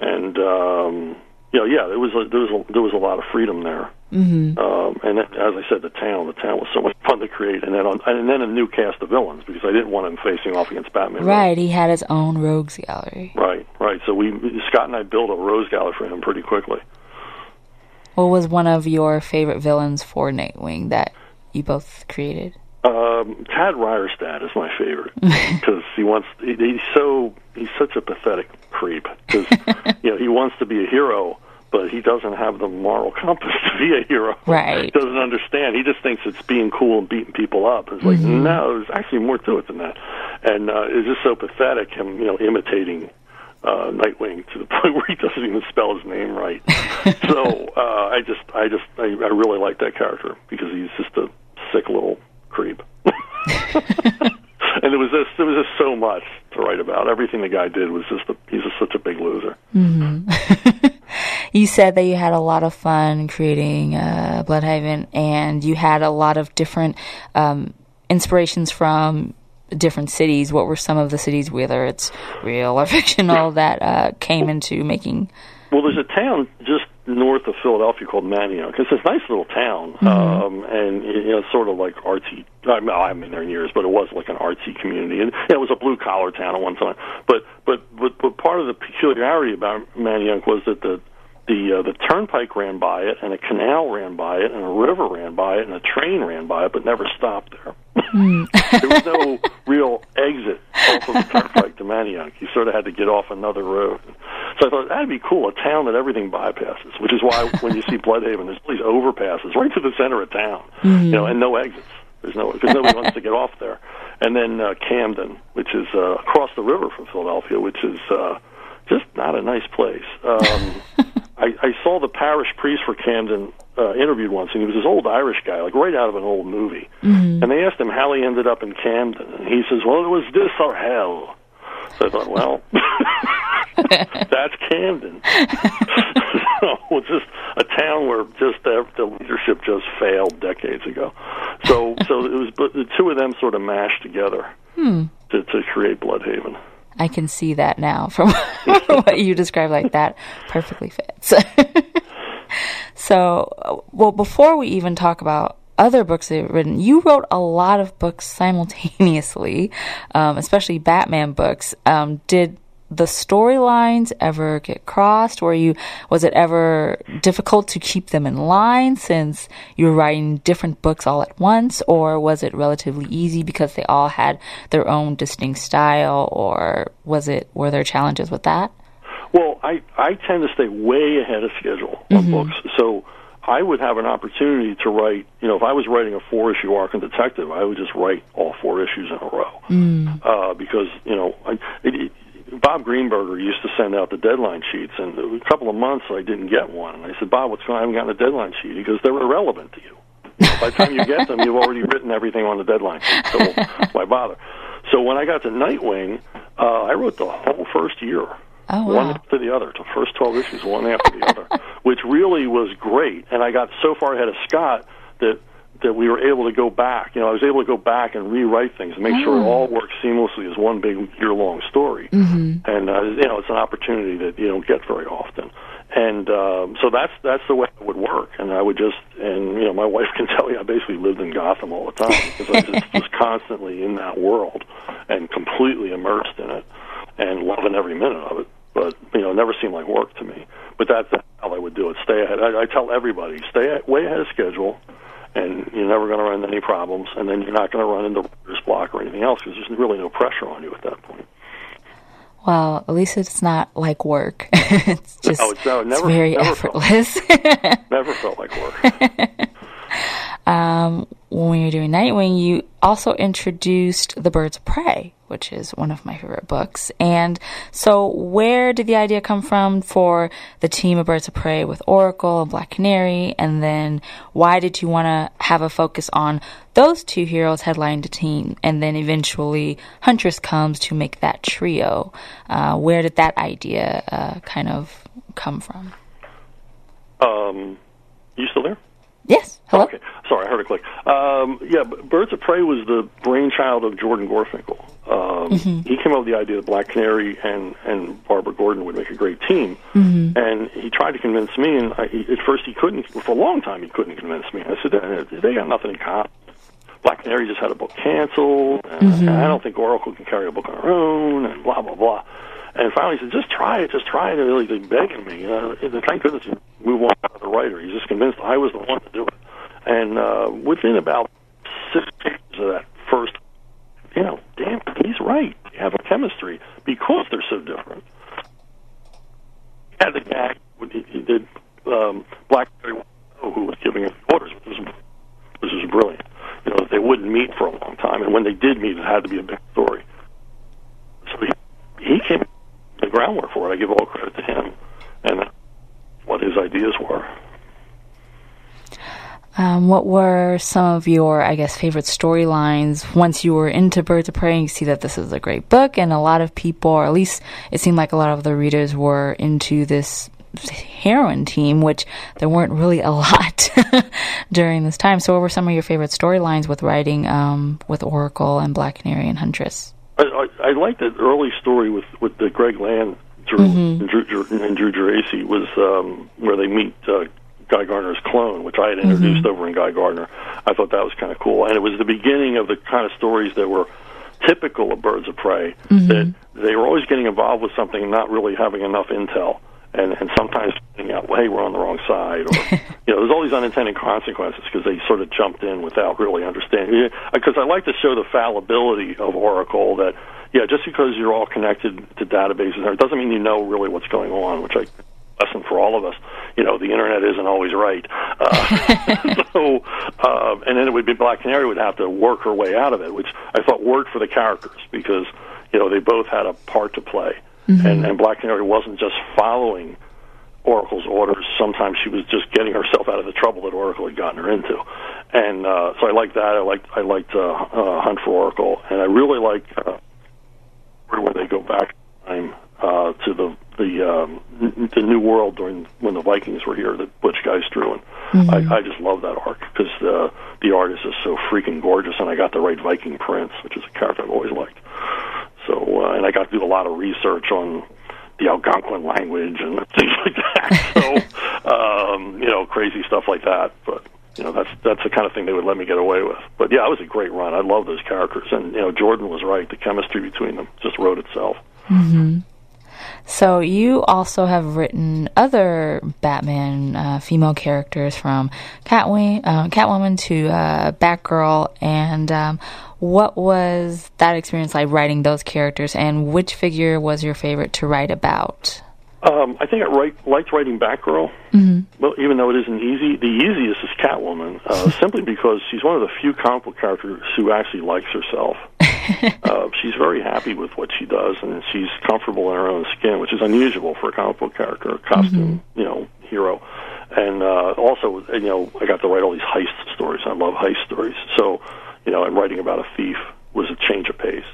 and um, you know, yeah, there was a, there was a, there was a lot of freedom there. Mm-hmm. Um, and then, as I said, the town, the town was so much fun to create, and then on, and then a new cast of villains because I didn't want him facing off against Batman. Right, he had his own rogues gallery. Right, right. So we Scott and I built a rogues gallery for him pretty quickly. What was one of your favorite villains for Nightwing that you both created? Um, Tad Ryerstad is my favorite because he wants. He, he's so he's such a pathetic creep because you know he wants to be a hero, but he doesn't have the moral compass to be a hero. Right. He doesn't understand. He just thinks it's being cool and beating people up. It's like no, there's actually more to it than that. And uh, it's just so pathetic. Him, you know, imitating uh, Nightwing to the point where he doesn't even spell his name right. so uh, I just, I just, I, I really like that character because he's just a sick little creep. And it was just, there was just so much to write about. Everything the guy did was just, a, he's just such a big loser. You said that you had a lot of fun creating uh, Blüdhaven, and you had a lot of different um, inspirations from different cities. What were some of the cities, whether it's real or fictional, that uh, came into making? Well, there's a town just north of Philadelphia called Manayunk. It's this nice little town, um, and you know, sort of like artsy. I mean, I haven't been there in years, but it was like an artsy community, and it was a blue collar town at one time. But but but but part of the peculiarity about Manayunk was that the the uh, the turnpike ran by it, and a canal ran by it, and a river ran by it, and a train ran by it, but never stopped there. there was no real exit off of the turnpike to Manayunk. You sort of had to get off another road. So I thought that'd be cool, a town that everything bypasses. Which is why when you see Blüdhaven, there's all these overpasses right to the center of town, you know, and no exits. There's no because nobody wants to get off there. And then uh, Camden, which is uh, across the river from Philadelphia, which is uh, just not a nice place. Um, I, I saw the parish priest for Camden uh, interviewed once, and he was this old Irish guy, like right out of an old movie. And they asked him how he ended up in Camden, and he says, "Well, it was this or hell." So I thought, well, that's Camden. so it's just a town where just the, the leadership just failed decades ago. So, so it was, but the two of them sort of mashed together to to create Blüdhaven. I can see that now from what you described. Like that perfectly fits. so, well, before we even talk about other books that you've written, you wrote a lot of books simultaneously, um, especially Batman books. Um, did the storylines ever get crossed? Were you was it ever difficult to keep them in line since you were writing different books all at once, or was it relatively easy because they all had their own distinct style, or was it were there challenges with that? Well, I I tend to stay way ahead of schedule on books, so I would have an opportunity to write. You know, if I was writing a four issue arc in Detective, I would just write all four issues in a row uh, because you know I. It, it, Bob Greenberger used to send out the deadline sheets, and a couple of months I didn't get one. And I said, Bob, what's going on? I haven't gotten a deadline sheet. He goes, they're irrelevant to you. By the time you get them, you've already written everything on the deadline sheet, so why bother? So when I got to Nightwing, uh, I wrote the whole first year Oh one wow! after the other, the first 12 issues, one after the other, which really was great. And I got so far ahead of Scott that that we were able to go back. You know, I was able to go back and rewrite things and make sure it all worked seamlessly as one big year-long story. Mm-hmm. And uh, you know, it's an opportunity that you don't get very often. And um, so that's that's the way it would work. And I would just, and you know, my wife can tell you, I basically lived in Gotham all the time because I was just was constantly in that world and completely immersed in it and loving every minute of it. But you know, it never seemed like work to me. But that's how I would do it. Stay ahead. I, I tell everybody, stay way ahead of schedule, and you're never going to run into any problems, and then you're not going to run into writer's block or anything else because there's really no pressure on you at that point. Well, at least it's not like work. it's just no, no, never, it's very never effortless. Felt, never felt like work. um, when you're doing Nightwing, you also introduced The Birds of Prey, which is one of my favorite books. And so, where did the idea come from for the team of Birds of Prey with Oracle and Black Canary? And then, why did you want to have a focus on those two heroes headlining the team? And then eventually, Huntress comes to make that trio. Uh, where did that idea uh, kind of come from? Um, you still there? Yes. Hello. Okay. Sorry, I heard a click. Um, yeah, Birds of Prey was the brainchild of Jordan Gorfinkel. Um, mm-hmm. He came up with the idea that Black Canary and and Barbara Gordon would make a great team, mm-hmm. and he tried to convince me. And I, he, at first, he couldn't. For a long time, he couldn't convince me. I said, "They got nothing in common." Black Canary just had a book canceled, and mm-hmm. I don't think Oracle can carry a book on her own, and blah blah blah. And finally, he said, "Just try it, just try it." And really, begging me. Uh, thank goodness he move on to the writer. He's just convinced I was the one to do it. And uh, within about six pages of that first, you know, damn, he's right. They have a chemistry because they're so different. Had the guy he, he did um, Blackberry, who was giving his orders, which was, which was brilliant. You know, they wouldn't meet for a long time, and when they did meet, it had to be a big story. So he he came the groundwork for it. I give all credit to him, and what his ideas were. Um, some of your, I guess, favorite storylines once you were into Birds of Prey? And you see that this is a great book, and a lot of people, or at least it seemed like a lot of the readers were into this heroine team, which there weren't really a lot during this time. So, what were some of your favorite storylines with writing um, with Oracle and Black Canary and Huntress? I, I, I like the early story with with the Greg Land Drew, mm-hmm. and Drew, Drew, and Drew Geraci was um, where they meet uh, Guy Gardner's clone, which I had introduced mm-hmm. over in Guy Gardner. I thought that was kind of cool, and it was the beginning of the kind of stories that were typical of Birds of Prey. Mm-hmm. That they were always getting involved with something and not really having enough intel, and and sometimes finding out, hey, we're on the wrong side, or you know, there's all these unintended consequences because they sort of jumped in without really understanding. Because I like to show the fallibility of Oracle that yeah, just because you're all connected to databases, it doesn't mean you know really what's going on, which I lesson for all of us. You know, the internet isn't always right. Uh, so, uh, and then it would be Black Canary would have to work her way out of it, which I thought worked for the characters because you know they both had a part to play, mm-hmm. and, and Black Canary wasn't just following Oracle's orders. Sometimes she was just getting herself out of the trouble that Oracle had gotten her into, and uh, so I liked that. I liked I liked uh, uh, Hunt for Oracle, and I really liked uh, where they go back in time uh, to the the um, the New World during when the Vikings were here that Butch Guice drew, and mm-hmm. I, I just love that arc because uh, the artist is so freaking gorgeous, and I got the right Viking prince, which is a character I've always liked. So, uh, and I got to do a lot of research on the Algonquin language and things like that. So, um, you know, crazy stuff like that. But you know, that's that's the kind of thing they would let me get away with. But yeah, it was a great run. I love those characters, and you know, Jordan was right. The chemistry between them just wrote itself. Mm-hmm. So you also have written other Batman uh, female characters from Catwoman, uh, Catwoman to uh, Batgirl, and um, what was that experience like writing those characters? And which figure was your favorite to write about? Um, I think I write, liked writing Batgirl. Mm-hmm. Well, even though it isn't easy, the easiest is Catwoman, uh, simply because she's one of the few comic book characters who actually likes herself. uh, she's very happy with what she does, and she's comfortable in her own skin, which is unusual for a comic book character, a costume, mm-hmm. you know, hero. And uh, also, you know, I got to write all these heist stories. I love heist stories, so you know, and writing about a thief was a change of pace.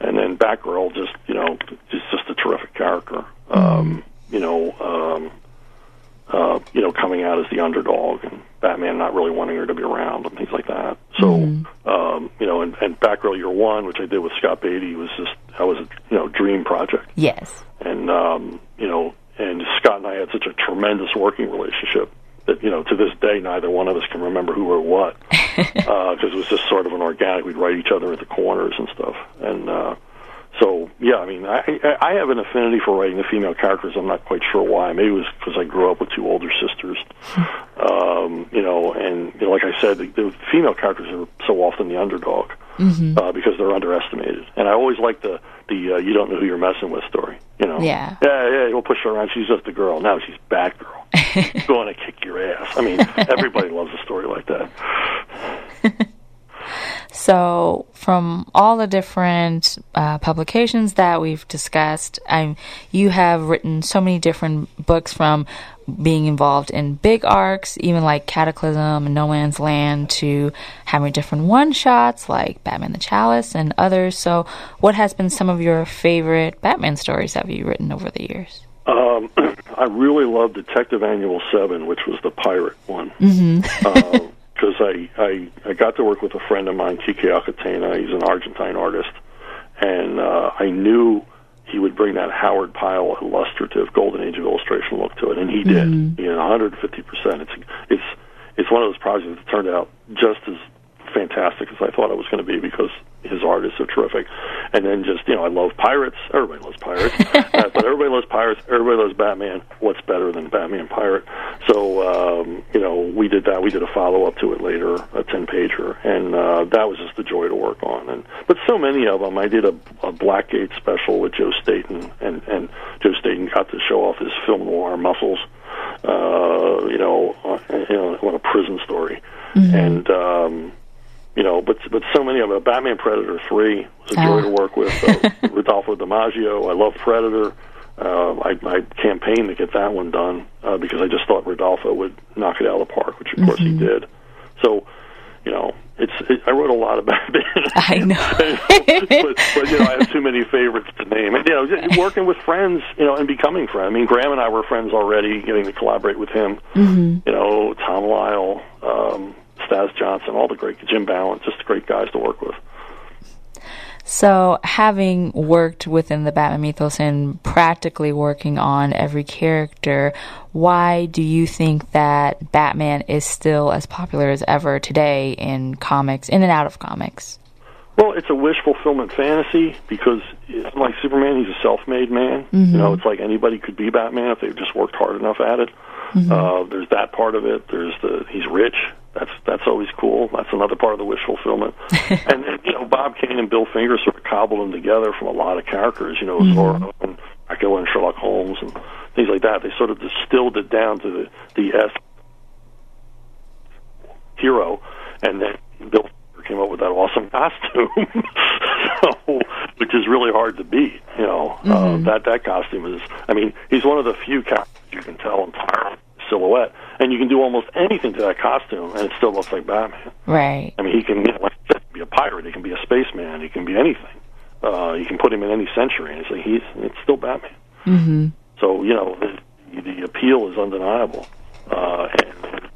And then Batgirl, just you know, is just a terrific character. Um, you know, um, uh, you know, coming out as the underdog and Batman not really wanting her to be around and things like that. So, mm-hmm. um, you know, and, and Batgirl Year One, which I did with Scott Beatty, was just that was a you know dream project. Yes. And um, you know, and Scott and I had such a tremendous working relationship that you know to this day neither one of us can remember who wrote what because uh, it was just sort of an organic. We'd write each other at the corners and stuff, and uh, so yeah, I mean, I I have an affinity for writing the female characters. I'm not quite sure why. Maybe it was because I grew up with two older sisters, um, you know, and you know, like I said, the, the female characters are so often the underdog Mm-hmm. uh, because they're underestimated. And I always like the the uh, you don't know who you're messing with story. You know, Yeah. yeah, yeah. We'll push her around. She's just a girl. Now she's bad girl. going to kick your ass. I mean, everybody loves a story like that. So, from all the different uh, publications that we've discussed, I'm, you have written so many different books from being involved in big arcs, even like Cataclysm and No Man's Land, to having different one shots like Batman the Chalice and others. So, what has been some of your favorite Batman stories that you've written over the years? Um, I really love Detective Annual Seven, which was the pirate one. Mm-hmm. Because I, I I got to work with a friend of mine, Quique Alcatena. He's an Argentine artist, and uh, I knew he would bring that Howard Pyle illustrative Golden Age of illustration look to it, and he did. You know, 150 percent. It's it's it's one of those projects that turned out just as fantastic as I thought it was going to be because his art is so terrific. And then just you know, I love pirates. Everybody loves pirates, uh, but everybody loves pirates. Everybody loves Batman. What's better than Batman pirate? So um, you know, we did that. We did a follow up to it later, a ten pager, and uh, that was just a joy to work on. And but so many of them. I did a, a Blackgate special with Joe Staton, and and Joe Staton got to show off his film noir muscles. Uh, you know, on, you know, on a prison story, and. um you know, but but so many of them. Batman Predator three was a joy Ah. to work with. Uh, Rodolfo Damaggio. I love Predator. Uh, I, I campaigned to get that one done uh, because I just thought Rodolfo would knock it out of the park, which of course he did. So, you know, it's it, I wrote a lot of Batman. I know. but, but you know, I have too many favorites to name. And you know, working with friends, you know, and becoming friends. I mean, Graham and I were friends already, getting to collaborate with him. You know, Tom Lyle, um, Staz Johnson, all the great Jim Balent, just great guys to work with. So, having worked within the Batman mythos and practically working on every character, why do you think that Batman is still as popular as ever today in comics, in and out of comics? Well, it's a wish fulfillment fantasy because, like Superman, he's a self-made man. You know, it's like anybody could be Batman if they just worked hard enough at it. Uh, there's that part of it. There's the he's rich. That's that's always cool. That's another part of the wish fulfillment. and, and you know, Bob Kane and Bill Finger sort of cobbled them together from a lot of characters. You know, Zorro and Dracula and Sherlock Holmes and things like that. They sort of distilled it down to the the S hero, and then Bill Finger came up with that awesome costume, so, which is really hard to beat. You know, uh, that that costume is. I mean, he's one of the few characters you can tell entirely silhouette, and you can do almost anything to that costume, and it still looks like Batman. Right. I mean, he can, you know, like said, be a pirate, he can be a spaceman, he can be anything. Uh, you can put him in any century, and it's like he's it's still Batman. Mm-hmm. So you know, the, the appeal is undeniable, uh, and,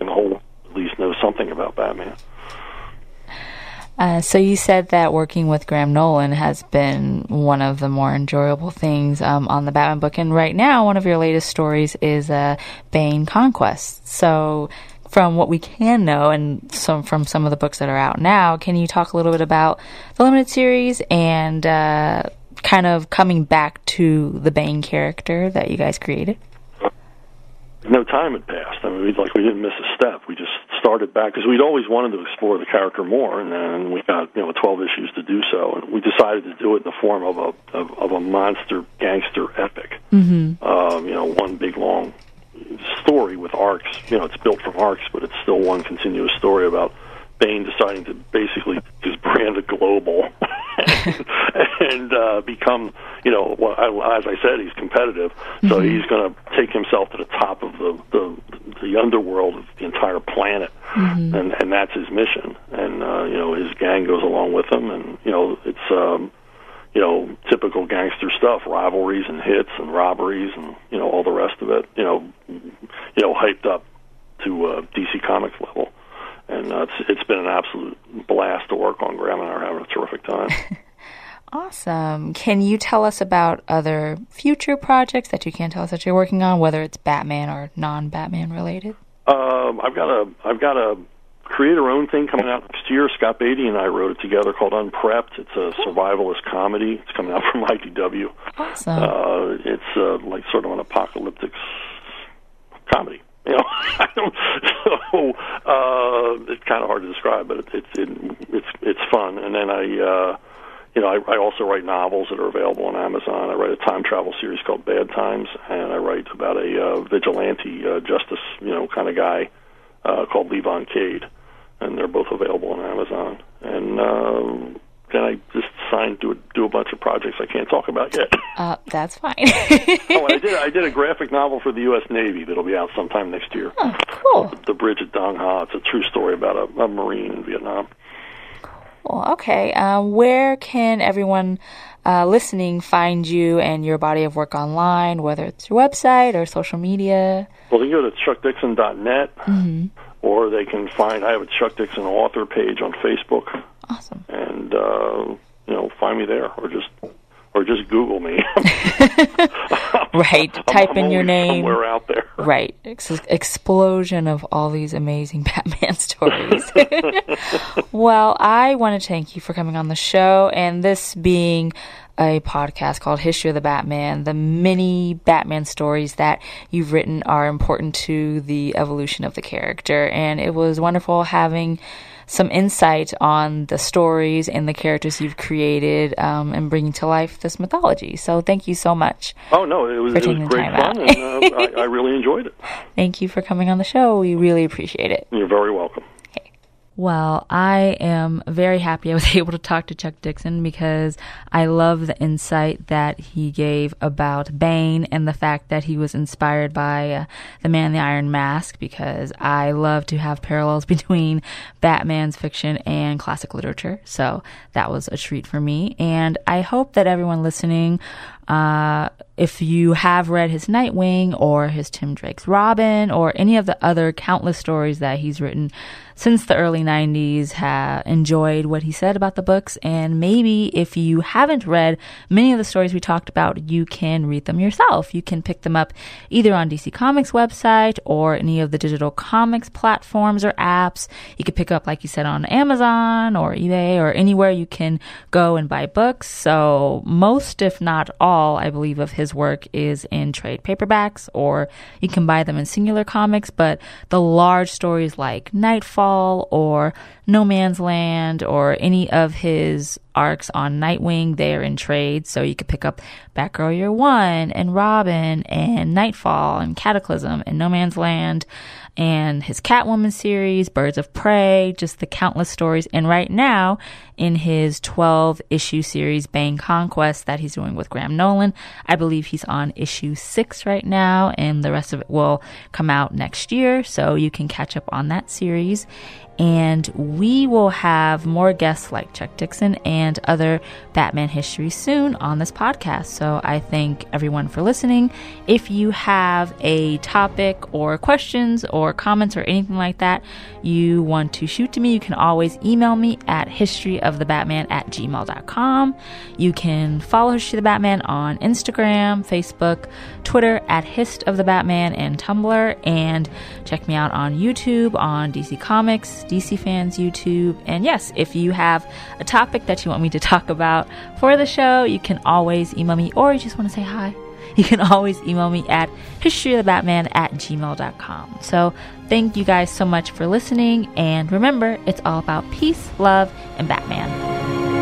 and the whole at least knows something about Batman. Uh, so you said that working with Graham Nolan has been one of the more enjoyable things um, on the Batman book, and right now one of your latest stories is uh, Bane Conquest. So, from what we can know, and some from some of the books that are out now, can you talk a little bit about the limited series and uh, kind of coming back to the Bane character that you guys created? no time had passed. I mean, like we didn't miss a step. We just started back because we'd always wanted to explore the character more, and then we got you know 12 issues to do so, and we decided to do it in the form of a of, of a monster gangster epic. Mm-hmm. Um, you know, one big long story with arcs. You know, it's built from arcs, but it's still one continuous story about Bane deciding to basically just brand a global and uh, become, you know, well, I- as I said, he's competitive, so he's going to take himself to the top of the the, the underworld of the entire planet, and and that's his mission. And uh, you know, his gang goes along with him, and you know, it's. um you know, typical gangster stuff, rivalries and hits and robberies and you know all the rest of it. You know, you know, hyped up to uh, DC Comics level, and uh, it's it's been an absolute blast to work on. Graham and I are having a terrific time. Awesome. Can you tell us about other future projects that you can't tell us that you're working on, whether it's Batman or non-Batman related? um, I've got a I've got a create our own thing coming out next year. Scott Beatty and I wrote it together called Unprepped. It's a survivalist comedy. It's coming out from IDW. Awesome. Uh, it's uh, like sort of an apocalyptic comedy. You know, so uh, it's kind of hard to describe, but it, it's it, it's it's fun. And then I, uh, you know, I, I also write novels that are available on Amazon. I write a time travel series called Bad Times, and I write about a uh, vigilante uh, justice, you know, kind of guy uh, called Levon Cade, and they're both available on Amazon. And um, then I just signed to do a bunch of projects I can't talk about yet. Uh, that's fine. oh, I did I did a graphic novel for the U.S. Navy that'll be out sometime next year. Oh, cool. The Bridge at Dong Ha. It's a true story about a, a Marine in Vietnam. Well, okay. Um, where can everyone uh, listening find you and your body of work online, whether it's your website or social media? Well, they can go to chuckdixon.net, Mm-hmm. or they can find I have a Chuck Dixon author page on Facebook, Awesome. and uh, you know find me there, or just or just Google me. Right. I'm- Type I'm in your name. somewhere out there. Right. Ex- explosion of all these amazing Batman stories. well, I want to thank you for coming on the show and this being a podcast called History of the Batman. The many Batman stories that you've written are important to the evolution of the character. And it was wonderful having some insight on the stories and the characters you've created um, and bringing to life this mythology. So thank you so much. Oh no, it was, it was great fun, and uh, I, I really enjoyed it. Thank you for coming on the show. We really appreciate it. You're very welcome. Well, I am very happy I was able to talk to Chuck Dixon because I love the insight that he gave about Bane and the fact that he was inspired by uh, the Man in the Iron Mask because I love to have parallels between Batman's fiction and classic literature. So that was a treat for me. And I hope that everyone listening uh, if you have read his Nightwing or his Tim Drake's Robin or any of the other countless stories that he's written since the early 90s, have enjoyed what he said about the books. And maybe if you haven't read many of the stories we talked about, you can read them yourself. You can pick them up either on DC Comics website or any of the digital comics platforms or apps. You could pick up, like you said, on Amazon or eBay or anywhere you can go and buy books. So most, if not all, I believe of his work is in trade paperbacks or you can buy them in singular comics, but the large stories like Knightfall or No Man's Land or any of his arcs on Nightwing, they are in trade. So you could pick up Batgirl Year One and Robin and Knightfall and Cataclysm and No Man's Land and his Catwoman series, Birds of Prey, just the countless stories. And right now, in his 12 issue series, Bane Conquest, that he's doing with Graham Nolan, I believe he's on issue six right now, and the rest of it will come out next year. So you can catch up on that series. And we will have more guests like Chuck Dixon and other Batman history soon on this podcast. So I thank everyone for listening. If you have a topic or questions or comments or anything like that you want to shoot to me, you can always email me at historyofthebatman at gmail.com. You can follow History of the Batman on Instagram, Facebook, Twitter at Hist of the Batman, and Tumblr. And check me out on YouTube, on DC Comics, DC Fans YouTube. And yes, if you have a topic that you want me to talk about for the show, you can always email me or you just want to say hi. You can always email me at historyofthebatman at gmail.com. So thank you guys so much for listening. And remember, it's all about peace, love, and Batman.